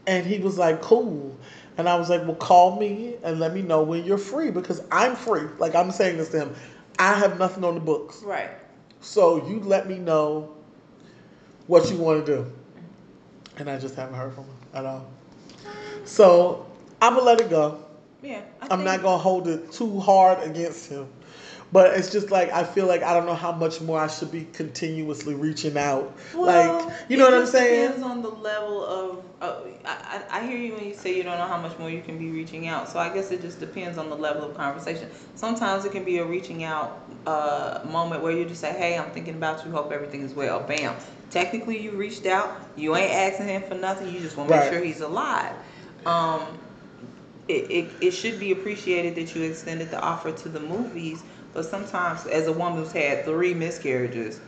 And he was like, "Cool." And I was like, "Well, call me and let me know when you're free because I'm free." Like I'm saying this to him, I have nothing on the books, Right. so you let me know what you want to do. And I just haven't heard from him at all. So I'm gonna let it go. Yeah. I I'm think- not gonna hold it too hard against him. But it's just like I feel like I don't know how much more I should be continuously reaching out. Well, like you know what I'm saying? Depends on the level of. Uh, I, I I hear you when you say you don't know how much more you can be reaching out. So I guess it just depends on the level of conversation. Sometimes it can be a reaching out uh, moment where you just say, "Hey, I'm thinking about you. Hope everything is well." Bam. Technically, you reached out. You ain't asking him for nothing. You just want to make Right. sure he's alive. Um, it, it, it should be appreciated that you extended the offer to the movies, but sometimes, as a woman who's had three miscarriages,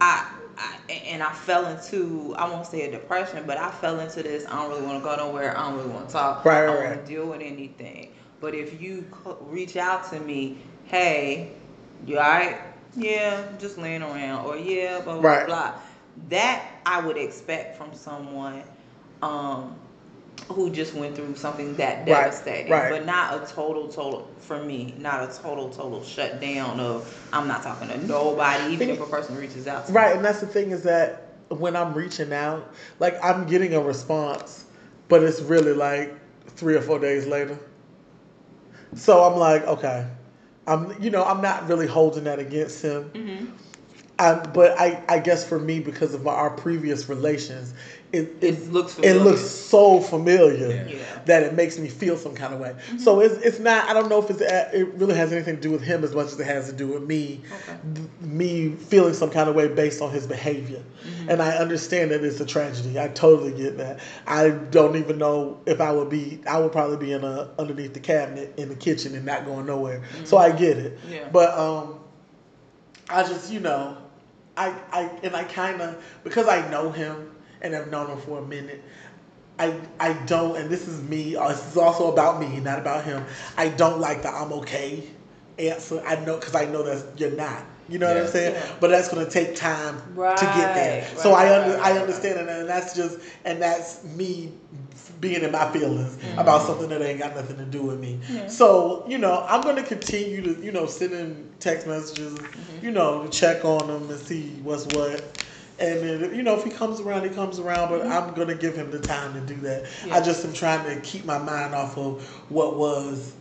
I, I and I fell into I won't say a depression, but I fell into this. I don't really want to go nowhere. I don't really want to talk. Right, I don't want right. to deal with anything. But if you reach out to me, hey, you alright? Yeah, just laying around, or yeah, blah blah Right. blah. That I would expect from someone. Um, who just went through something that devastating, right. but not a total, total for me, not a total, total shutdown of I'm not talking to nobody, even if a person reaches out to me. Right, and that's the thing is that when I'm reaching out, like I'm getting a response, but it's really like three or four days later. So I'm like, okay, I'm you know I'm not really holding that against him. Mm-hmm. I, but I, I guess for me because of my, our previous relations, it, it, It looks it looks so familiar Yeah. Yeah. that it makes me feel some kind of way. Mm-hmm. So it's, it's not. I don't know if it's uh, it really has anything to do with him as much as it has to do with me, Okay. th- me feeling some kind of way based on his behavior. Mm-hmm. And I understand that it's a tragedy. I totally get that. I don't even know if I would be. I would probably be in a underneath the cabinet in the kitchen and not going nowhere. Mm-hmm. So I get it. Yeah. But um, I just, you know, I, I and I kind of because I know him and have known him for a minute. I I don't, and this is me. uh, This is also about me, not about him. I don't like the "I'm okay" answer. I know because I know that you're not. You know what I'm saying? Yeah. But that's going to take time to get there. Right, so I under, I understand it, and that's just and that's me being in my feelings about something that ain't got nothing to do with me. Yeah. So you know, I'm going to continue to you know send him text messages, you know, to check on him and see what's what. And then, you know, if he comes around, he comes around. But I'm gonna give him the time to do that. Yeah. I just am trying to keep my mind off of what was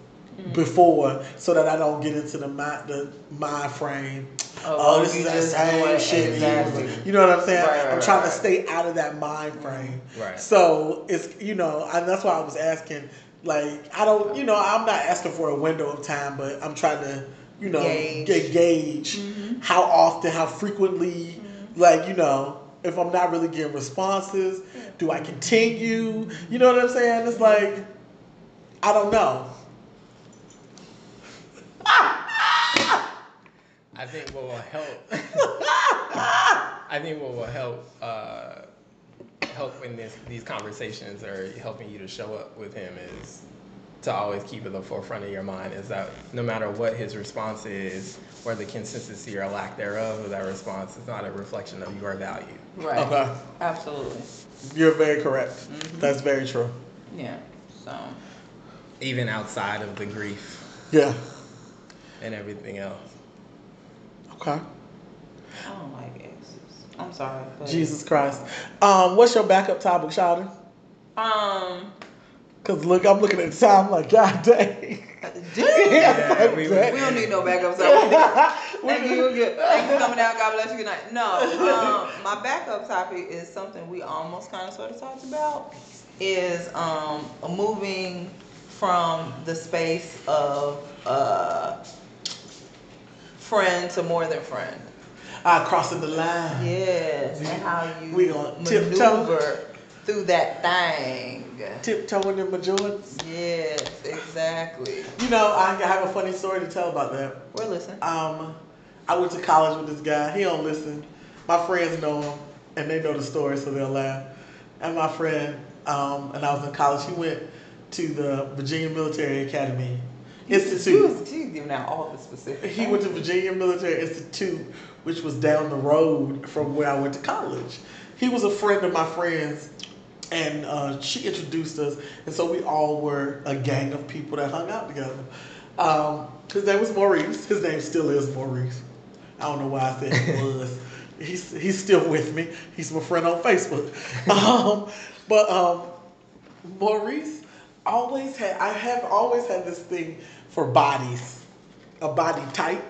before, so that I don't get into the mind, the mind frame. Oh, Oh, well, this is that same shit. exactly. You know what I'm saying? Right, right, I'm trying right, to stay out of that mind frame. Right. So it's you know, and that's why I was asking. Like I don't, you know, I'm not asking for a window of time, but I'm trying to, you know, Gauge. ga- gauge how often, how frequently, like you know, if I'm not really getting responses? Do I continue? You know what I'm saying? It's like I don't know. I think what will help. I think what will help uh, help in this these conversations or helping you to show up with him is to always keep at the forefront of your mind is that no matter what his response is or the consistency or lack thereof of that response it's not a reflection of your value. Right. Okay. Absolutely. You're very correct. Mhm. That's very true. Yeah. So. Even outside of the grief Yeah. and everything else. Okay. I don't like exes. I'm sorry. But, Jesus Christ. Um, what's your backup topic, Shawty? Um. Cause look, I'm looking at the time like, God dang. Do you? Yeah, we- We don't need no backup. So thank you. Good. Thank you for coming down. God bless you. Good night. No, um, my backup topic is something we almost kind of sort of talked about. Is um, moving from the space of uh, friend to more than friend. Ah, crossing the line. Yes, and how you We gonna tiptoe. maneuver through that thing. Tiptoeing in my. Yes, exactly. You know, I have a funny story to tell about that. We're listening. Um, I went to college with this guy. He don't listen. My friends know him, and they know the story, so they'll laugh. And my friend, um, and I was in college. He went to the Virginia Military Academy Institute. was, she was giving out all the specifics. He went to Virginia Military Institute, which was down the road from where I went to college. He was a friend of my friend's, and uh, she introduced us, and so we all were a gang of people that hung out together. Um, his name was Maurice. His name still is Maurice. I don't know why I said he was. He's he's still with me. He's my friend on Facebook. Um, but um, Maurice always had. I have always had this thing for bodies, a body type.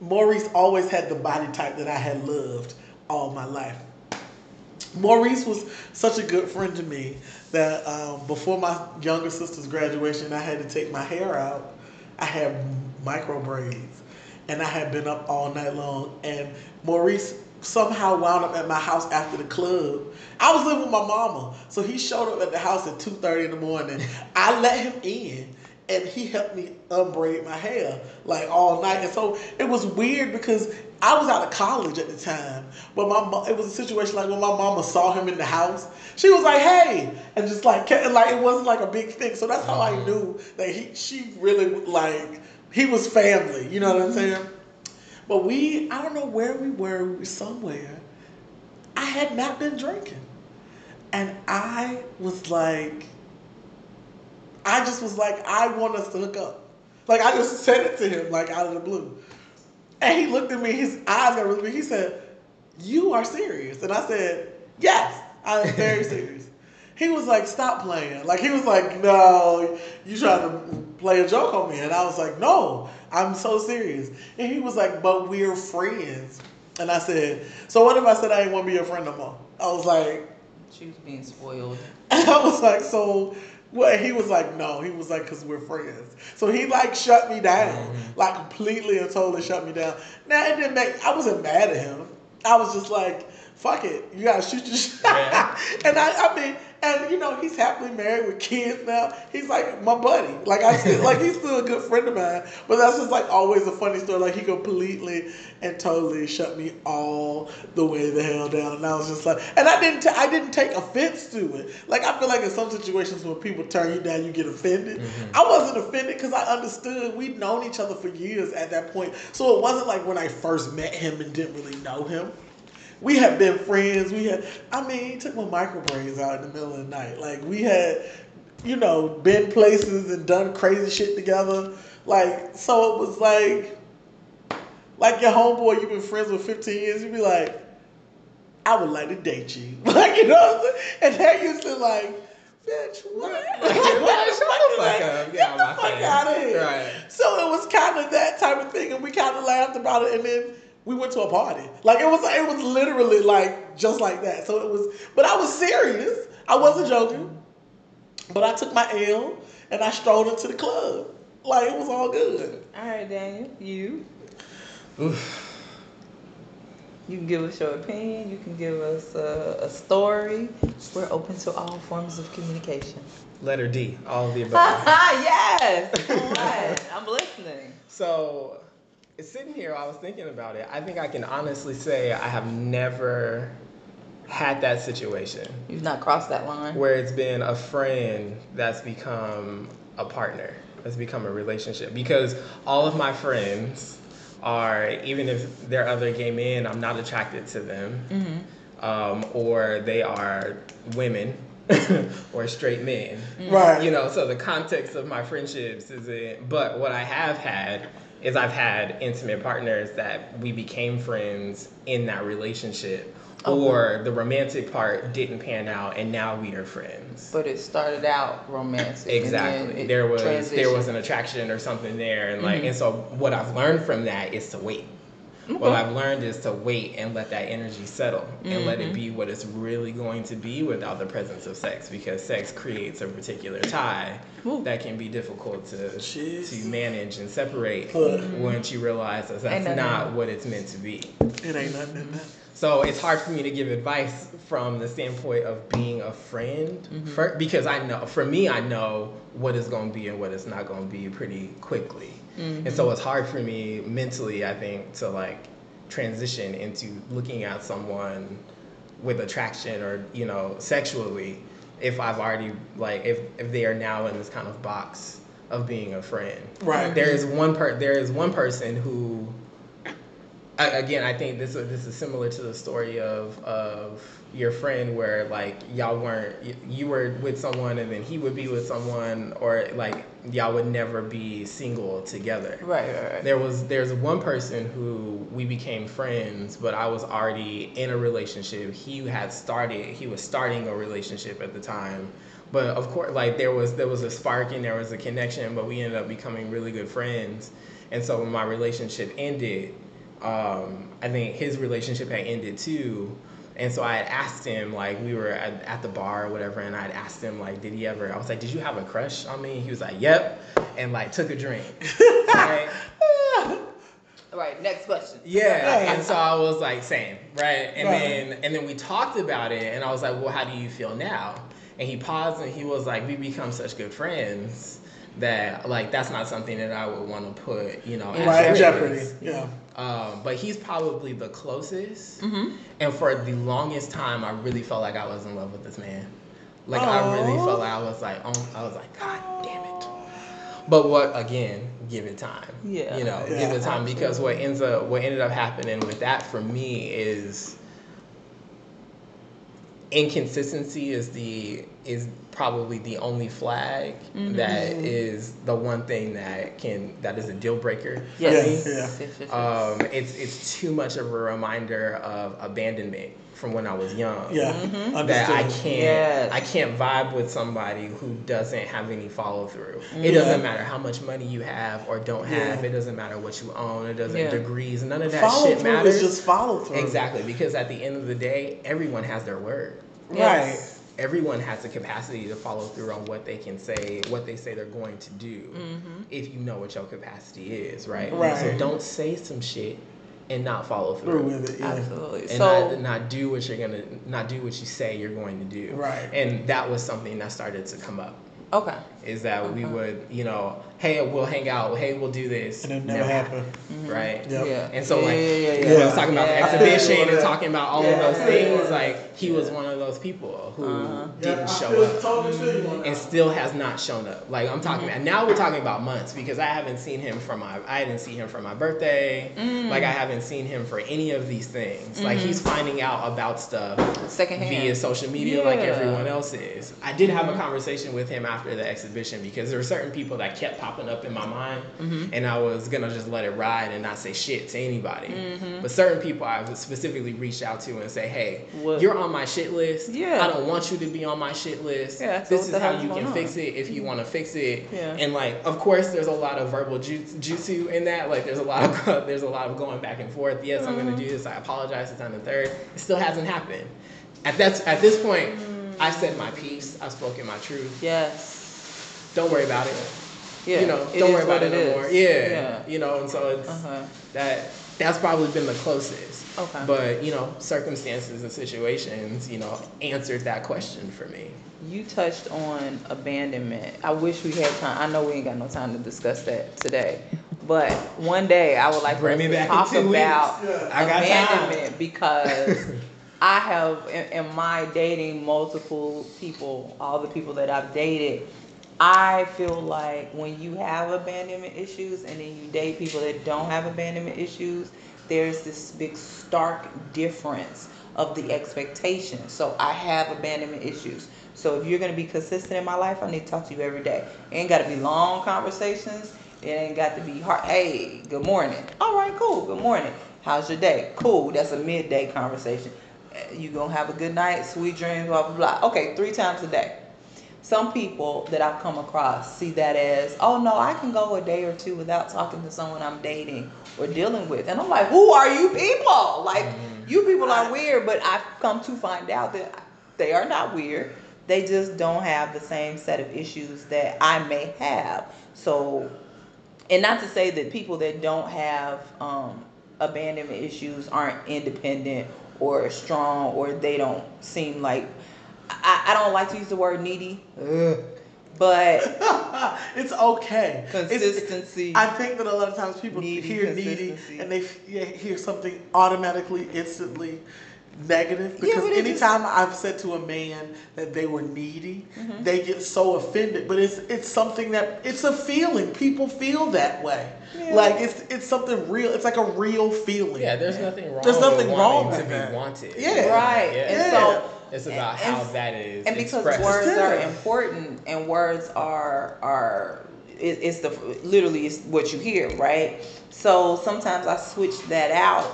Maurice always had the body type that I had loved all my life. Maurice was such a good friend to me that um, before my younger sister's graduation, I had to take my hair out. I had micro braids, and I had been up all night long. And Maurice somehow wound up at my house after the club. I was living with my mama, so he showed up at the house at two thirty in the morning. I let him in, and he helped me unbraid my hair like all night. And so it was weird because I was out of college at the time, but my mo- it was a situation like when my mama saw him in the house, she was like, "Hey," and just like kept, like it wasn't like a big thing. So that's how I mm-hmm. knew that he she really like he was family. You know what I'm saying? But we, I don't know where we were. We were somewhere. I had not been drinking, and I was like, I just was like, I want us to hook up. Like I just said it to him, like out of the blue. And he looked at me, his eyes got really big. He said, You are serious. And I said, Yes, I am very serious. He was like, Stop playing. Like he was like, No, you trying to play a joke on me. And I was like, No, I'm so serious. And he was like, But we're friends. And I said, So what if I said I didn't want to be your friend no more? I was like, She was being spoiled. and I was like, so what? He was like, no. He was like, because we're friends. So he like shut me down, mm-hmm. like completely and totally shut me down. Now it didn't make. I wasn't mad at him. I was just like, fuck it. You gotta shoot your shot. Yeah. and I, I mean, and you know, he's happily married with kids now. He's like my buddy. Like I still, like he's still a good friend of mine. But that's just like always a funny story. Like he completely and totally shut me all the way the hell down. And I was just like, and I didn't, ta- I didn't take offense to it. Like I feel like in some situations when people turn you down, you get offended. Mm-hmm. I wasn't offended because I understood we'd known each other for years at that point. So it wasn't like when I first met him and didn't really know him. We had been friends. We had, I mean, he took my micro braids out in the middle of the night. Like we had, you know, been places and done crazy shit together. Like so, it was like, like your homeboy you've been friends with 15 years. You'd be like, I would like to date you. Like you know, what I'm saying? and they're usually like, bitch, what? Like, shut the fuck up. Get Get out the fuck out of here. Right. So it was kind of that type of thing, and we kind of laughed about it, and then we went to a party. Like it was, it was literally like just like that. So it was, but I was serious. I wasn't joking. But I took my L and I strolled into the club. Like it was all good. All right, Daniel. You. You can give us your opinion. You can give us a, a story. We're open to all forms of communication. Letter D, all of the above. yes. Come. I'm listening. so, sitting here, I was thinking about it. I think I can honestly say I have never had that situation You've not crossed that line. where it's been a friend that's become a partner, that's become a relationship. Because all of my friends are, even if they're other gay men, I'm not attracted to them. Mm-hmm. Um, or they are women or straight men. Right. You know, so the context of my friendships is it, but what I have had is I've had intimate partners that we became friends in that relationship. Or the romantic part didn't pan out and now we are friends. But it started out romantic. Exactly. There was there was an attraction or something there and like Mhm. and so what I've learned from that is to wait. What I've learned is to wait and let that energy settle and let Mm-hmm. it be what it's really going to be without the presence of sex because sex creates a particular tie Ooh. that can be difficult to Jeez. to manage and separate Look. once you realize that that's not what it's meant to be. It ain't nothing in that. So it's hard for me to give advice from the standpoint of being a friend, for, because I know, for me, I know what is going to be and what it's not going to be pretty quickly, Mm-hmm. and so it's hard for me mentally, I think, to like transition into looking at someone with attraction or you know sexually if I've already like if if they are now in this kind of box of being a friend. Right. There is one per there is one person who I, again, I think this is this is similar to the story of of your friend where like y'all weren't you were with someone and then he would be with someone or like y'all would never be single together. Right, right, right. There was there's one person who we became friends, but I was already in a relationship. He had started he was starting a relationship at the time. But of course like there was there was a spark and there was a connection, but we ended up becoming really good friends. And so when my relationship ended, um, I think his relationship had ended too. And so I had asked him, like, we were at, at the bar or whatever, and I had asked him, like, did he ever, I was like, did you have a crush on me? He was like, yep. And, like, took a drink. right? All right, next question. Yeah. And so I was like, same, right? And Right. then and then we talked about it and I was like, Well, how do you feel now? And he paused and he was like, We become such good friends that like that's not something that I would want to put, you know, at Right, risk. Jeopardy. Yeah. Um, but he's probably the closest. Mm-hmm. And for the longest time, I really felt like I was in love with this man. Like I really felt like I was like, oh, I was like, God damn it. But what again? Give it time. Yeah. You know, Yeah, give it time because what ends up, what ended up happening with that for me is inconsistency is the is probably the only flag Mm-hmm. that is the one thing that can that is a deal breaker. Yes. Yeah, yeah. Yes, yes, yes. Um, it's it's too much of a reminder of abandonment from when I was young. Yeah. Mm-hmm. That I can't Yes. I can't vibe with somebody who doesn't have any follow through. Mm-hmm. It doesn't matter how much money you have or don't have. Yeah. It doesn't matter what you own. It doesn't Yeah. degrees. None of that Follow shit matters. is just follow through. exactly because at the end of the day, everyone has their word. Right. Everyone has the capacity to follow through on what they can say, what they say they're going to do, Mm-hmm. if you know what your capacity is, right? Right. So don't say some shit and not follow Through through. with it. Yeah. Absolutely. And So, not, not do what you're gonna not do what you say you're going to do. Right. And that was something that started to come up. okay. Is that we Uh-huh. would, you know, hey, we'll hang out, hey, we'll do this. And it never happened. Right? Yep. Yeah. And so, yeah, like, yeah, yeah, when yeah. I was talking about Yeah. the exhibition and talking about all Yeah. of those things, Yeah. like he was one of those people who Uh-huh. didn't I show up totally feel you and still has not shown up. Like I'm talking Mm-hmm. about now we're talking about months because I haven't seen him for my I didn't see him for my birthday. Mm. Like I haven't seen him for any of these things. Like he's finding out about stuff Secondhand. via social media like everyone else is. I did have a conversation with him after the exhibition because there were certain people that kept popping up in my mind and I was gonna just let it ride and not say shit to anybody. But certain people I would specifically reach out to and say, Hey, What- you're on my shit list. Yeah. I don't want you to be on my shit list. Yeah, so this is how you can on? fix it if you want to fix it. Yeah. And like, of course, there's a lot of verbal jutsu, jutsu in that. Like, there's a lot of there's a lot of going back and forth. Yes, I'm Mm-hmm. gonna do this. I apologize. It's on the third. It still hasn't happened. At that at this point, Mm. I said my piece. I've spoken my truth. Yes. Don't worry about it. Yeah, you know, don't worry about it anymore. no Yeah, Yeah. you know, and so it's Uh-huh. that that's probably been the closest. Okay. But you know, circumstances and situations, you know, answered that question for me. You touched on abandonment. I wish we had time. I know we ain't got no time to discuss that today. But one day I would like Bring to talk about Yeah. I got abandonment because I have in, in my dating multiple people, all the people that I've dated, I feel like when you have abandonment issues and then you date people that don't have abandonment issues, there's this big stark difference of the expectation. So I have abandonment issues. So if you're gonna be consistent in my life, I need to talk to you every day. It ain't gotta be long conversations. It ain't got to be hard. Hey, good morning. All right, cool. Good morning. How's your day? Cool. That's a midday conversation. You gonna have a good night, sweet dreams, blah blah blah. Okay, three times a day. Some people that I've come across see that as, oh no, I can go a day or two without talking to someone I'm dating or dealing with. And I'm like, who are you people? Like, you people are weird, but I've come to find out that they are not weird. They just don't have the same set of issues that I may have. So, and not to say that people that don't have um, abandonment issues aren't independent or strong or they don't seem like I, I don't like to use the word needy, but it's okay. It's- Consistency. I think that a lot of times people Needy hear needy and they f- yeah, hear something automatically, instantly negative. Yeah, Because but it just- anytime I've said to a man that they were needy, Mm-hmm. they get so offended. But it's it's something that it's a feeling. People feel that way. Yeah. Like it's it's something real. It's like a real feeling. Yeah, there's nothing wrong. There's nothing with wrong with to that. be wanted. Yeah. right. Yeah. And Yeah. so It's about and- how that is and because expressed. words are important and words are are it, it's the literally it's what you hear right? So sometimes i switch that out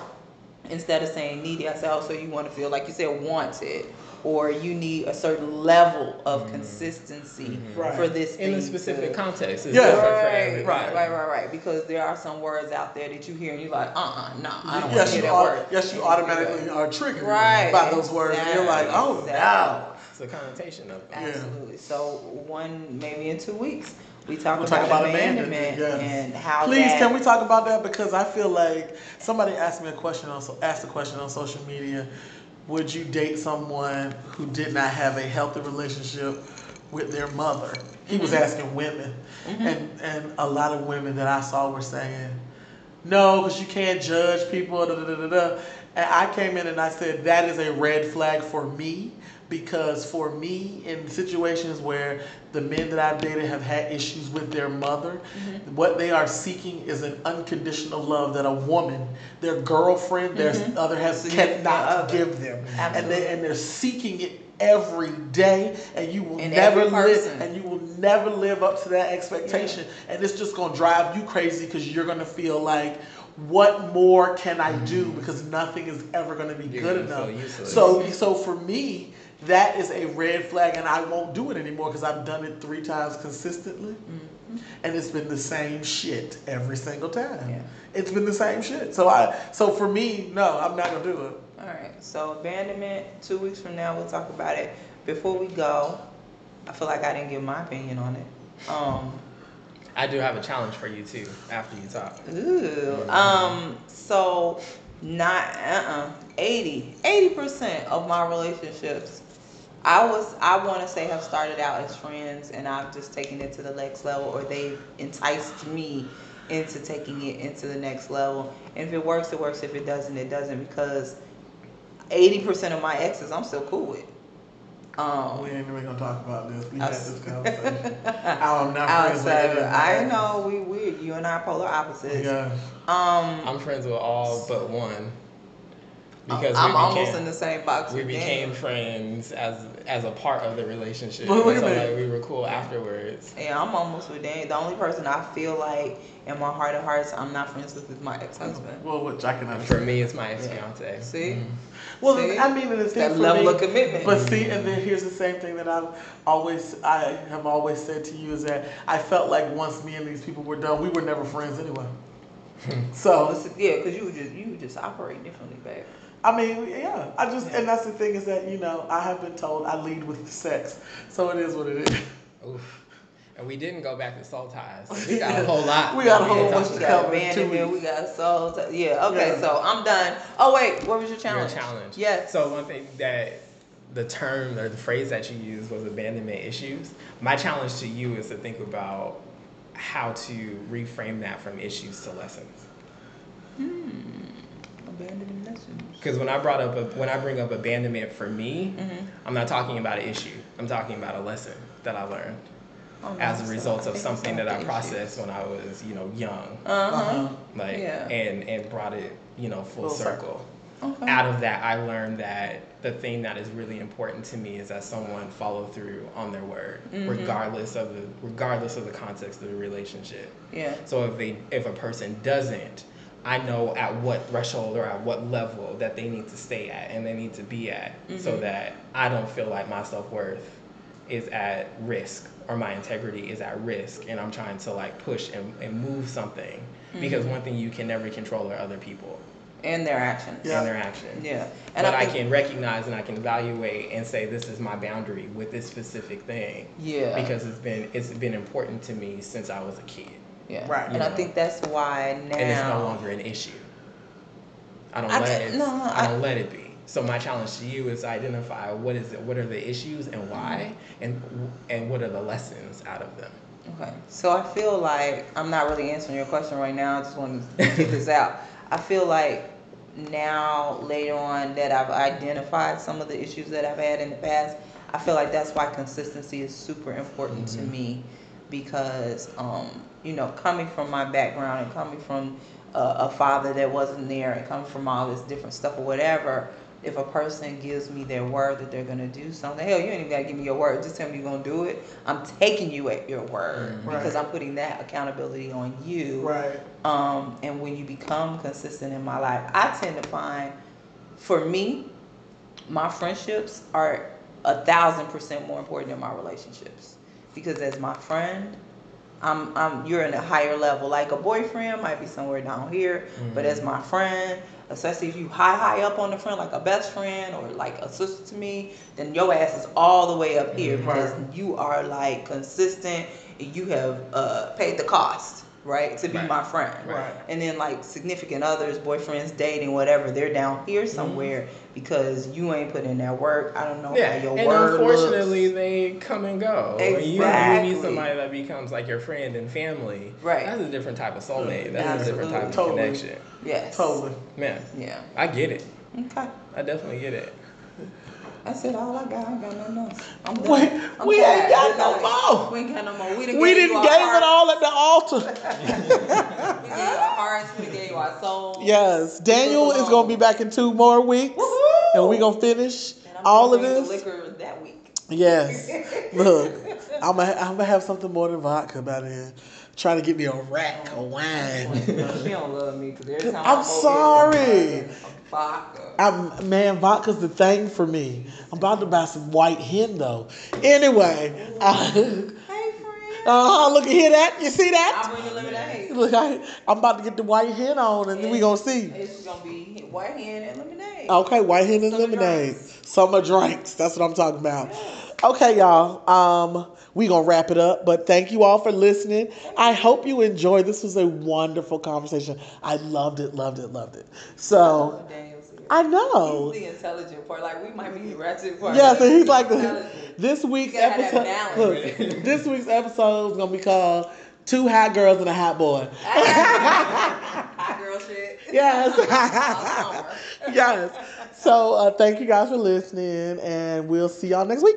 instead of saying needy i say oh so you want to feel like you said wanted or you need a certain level of consistency Right. for this in a specific to- context. Yeah. Right, right, right, right, right. Because there are some words out there that you hear and you're like, uh, uh no, I don't yes, you hear that au- word. yes, you automatically are triggered Right, by those words, and you're like, oh exactly. no. It's a connotation of it. Yeah. Absolutely. So one maybe in two weeks we talk, We'll about, talk about abandonment, abandonment, yes. and how Please, that, can we talk about that? Because I feel like somebody asked me a question on asked a question on social media. Would you date someone who did not have a healthy relationship with their mother? He was Mm-hmm. asking women, and and a lot of women that I saw were saying, no, because you can't judge people. Da, da, da, da. And I came in and I said that is a red flag for me because for me in situations where the men that I've dated have had issues with their mother, what they are seeking is an unconditional love that a woman, their girlfriend, their other has Significant cannot other. give them, and they and they're seeking it every day, and you will In never live, and you will never live up to that expectation, and it's just gonna drive you crazy because you're gonna feel like. What more can I do? Because nothing is ever going to be You're good enough. useless. So, so for me, that is a red flag, and I won't do it anymore because I've done it three times consistently, and it's been the same shit every single time. Yeah. It's been the same shit. So I, so for me, no, I'm not gonna do it. All right. So abandonment. Two weeks from now, we'll talk about it. Before we go, I feel like I didn't give my opinion on it. Um. I do have a challenge for you too after you talk. Ooh. Um. So, not uh-uh 80 80 percent of my relationships, I was I want to say have started out as friends, and I've just taken it to the next level, or they've enticed me into taking it into the next level. And if it works, it works. If it doesn't, it doesn't. Because eighty percent of my exes, I'm still cool with. Um. We ain't even gonna talk about this. We had this conversation. I'm not friends with Outside, of, anybody. I know we weird. You and I are polar opposites. Yeah. Um. I'm friends with all but one because I'm we almost became, in the same box. we with became Daniel. friends as as a part of the relationship. But look so at like we were cool afterwards. Yeah, I'm almost with Daniel. The only person I feel like in my heart of hearts I'm not friends with is my ex-husband. Well, which I can And for me, it's my ex fiance. See, mm-hmm. Well, See? I mean, and the thing that for level me, of commitment. But see, and then here's the same thing that I've always, I have always said to you is that I felt like once me and these people were done, we were never friends anyway. so Listen, yeah, because you would just you would just operate differently, babe. I mean, yeah, I just, and that's the thing is that you know I have been told I lead with sex, so it is what it is. Oof. And we didn't go back to soul ties. So we got a whole lot. We got a that whole didn't bunch talk to We got cover in two abandonment. We weeks. got souls. Yeah. Okay. Yeah. So I'm done. Oh wait, what was your challenge? Your challenge? challenge. Yes. So one thing that the term or the phrase that you used was abandonment issues. My challenge to you is to think about how to reframe that from issues to lessons. abandonment lessons. Because when I brought up a, when I bring up abandonment for me, Mm-hmm. I'm not talking about an issue. I'm talking about a lesson that I learned Oh, as a result I of something that I not the processed when I was, you know, young. Uh huh. Uh-huh. like, Yeah. and and brought it, you know, full, Full circle. circle. Okay. Out of that, I learned that the thing that is really important to me is that someone follow through on their word, Mm-hmm. regardless of the regardless of the context of the relationship. Yeah. So if they if a person doesn't, I know at what threshold or at what level that they need to stay at and they need to be at so Mm-hmm. that I don't feel like my self worth is at risk or my integrity is at risk and I'm trying to like push and, and move something. Because Mm-hmm. one thing you can never control are other people And their actions. Yeah. and their actions. Yeah. And but I I, can recognize and I can evaluate and say this is my boundary with this specific thing. Yeah. Because it's been it's been important to me since I was a kid. Yeah. Right. And You I think that's why now. and it's no longer an issue. I don't I let get- it. no, I, I- don't let it be. So my challenge to you is identify what is it, what are the issues and why, and and what are the lessons out of them. Okay. So I feel like I'm not really answering your question right now. I just want to get this out. I feel like now later on that I've identified some of the issues that I've had in the past, I feel like that's why consistency is super important to me because um, you know, coming from my background and coming from a, a father that wasn't there and coming from all this different stuff or whatever, if a person gives me their word that they're gonna do something, hell, you ain't even gotta give me your word. Just tell me you're gonna do it. I'm taking you at your word Mhm. because Right. I'm putting that accountability on you. Right. Um, and when you become consistent in my life, I tend to find, for me, my friendships are a thousand percent more important than my relationships because as my friend, I'm, I'm you're in a higher level. Like a boyfriend might be somewhere down here, but as my friend, especially if you high high up on the friend, like a best friend or like a sister to me, then your ass is all the way up here because you are like consistent. and You have uh, paid the cost, right, to be Right. my friend. Right. And then like significant others, boyfriends, dating, whatever, they're down here mm-hmm. somewhere because you ain't put in that work. I don't know Yeah, how your and word unfortunately, looks. they come and go. You, you Exactly. meet somebody that becomes like your friend and family. Right. That's a different type of soulmate. Mm-hmm. That's a different type of Totally. connection. Yes. Totally. Man, Yeah. I get it. Okay. I definitely get it. That's said, All I got. I ain't got nothing else. I'm done. We- I'm we ain't got no night. more. We ain't got no more. We done We didn't gave it all at the altar. We gave our hearts. We gave our souls. Yes, Daniel is gonna be back in two more weeks, Woohoo! and we're gonna finish And I'm all of this. Liquor that week. Yes. Look, I'm I'm gonna have something more than vodka by then. Try to get me a rack of wine. she don't love me because every time I'm here, sorry. I'm vodka. I'm man, vodka's the thing for me. I'm about to buy some white hen though. Anyway, uh, Hey, friend. uh look at hear that? You see that? the lemonade. Look, I, I'm about to get the white hen on, and then we gonna see. It's gonna be white hen and lemonade. Okay, white hen and Summer lemonade. drinks. Summer drinks. That's what I'm talking about. Okay, y'all. Um, we gonna wrap it up, but thank you all for listening. I hope you enjoyed. This was a wonderful conversation. I loved it, loved it, loved it. So I know. He's the intelligent part. Like we might be the ratchet part. Yeah, so he's like the, this week's You gotta have episode. Look, this week's episode is gonna be called Two Hot Girls and a Hot Boy. Hot girl shit. Yes. Yes. So uh, thank you guys for listening, and we'll see y'all next week.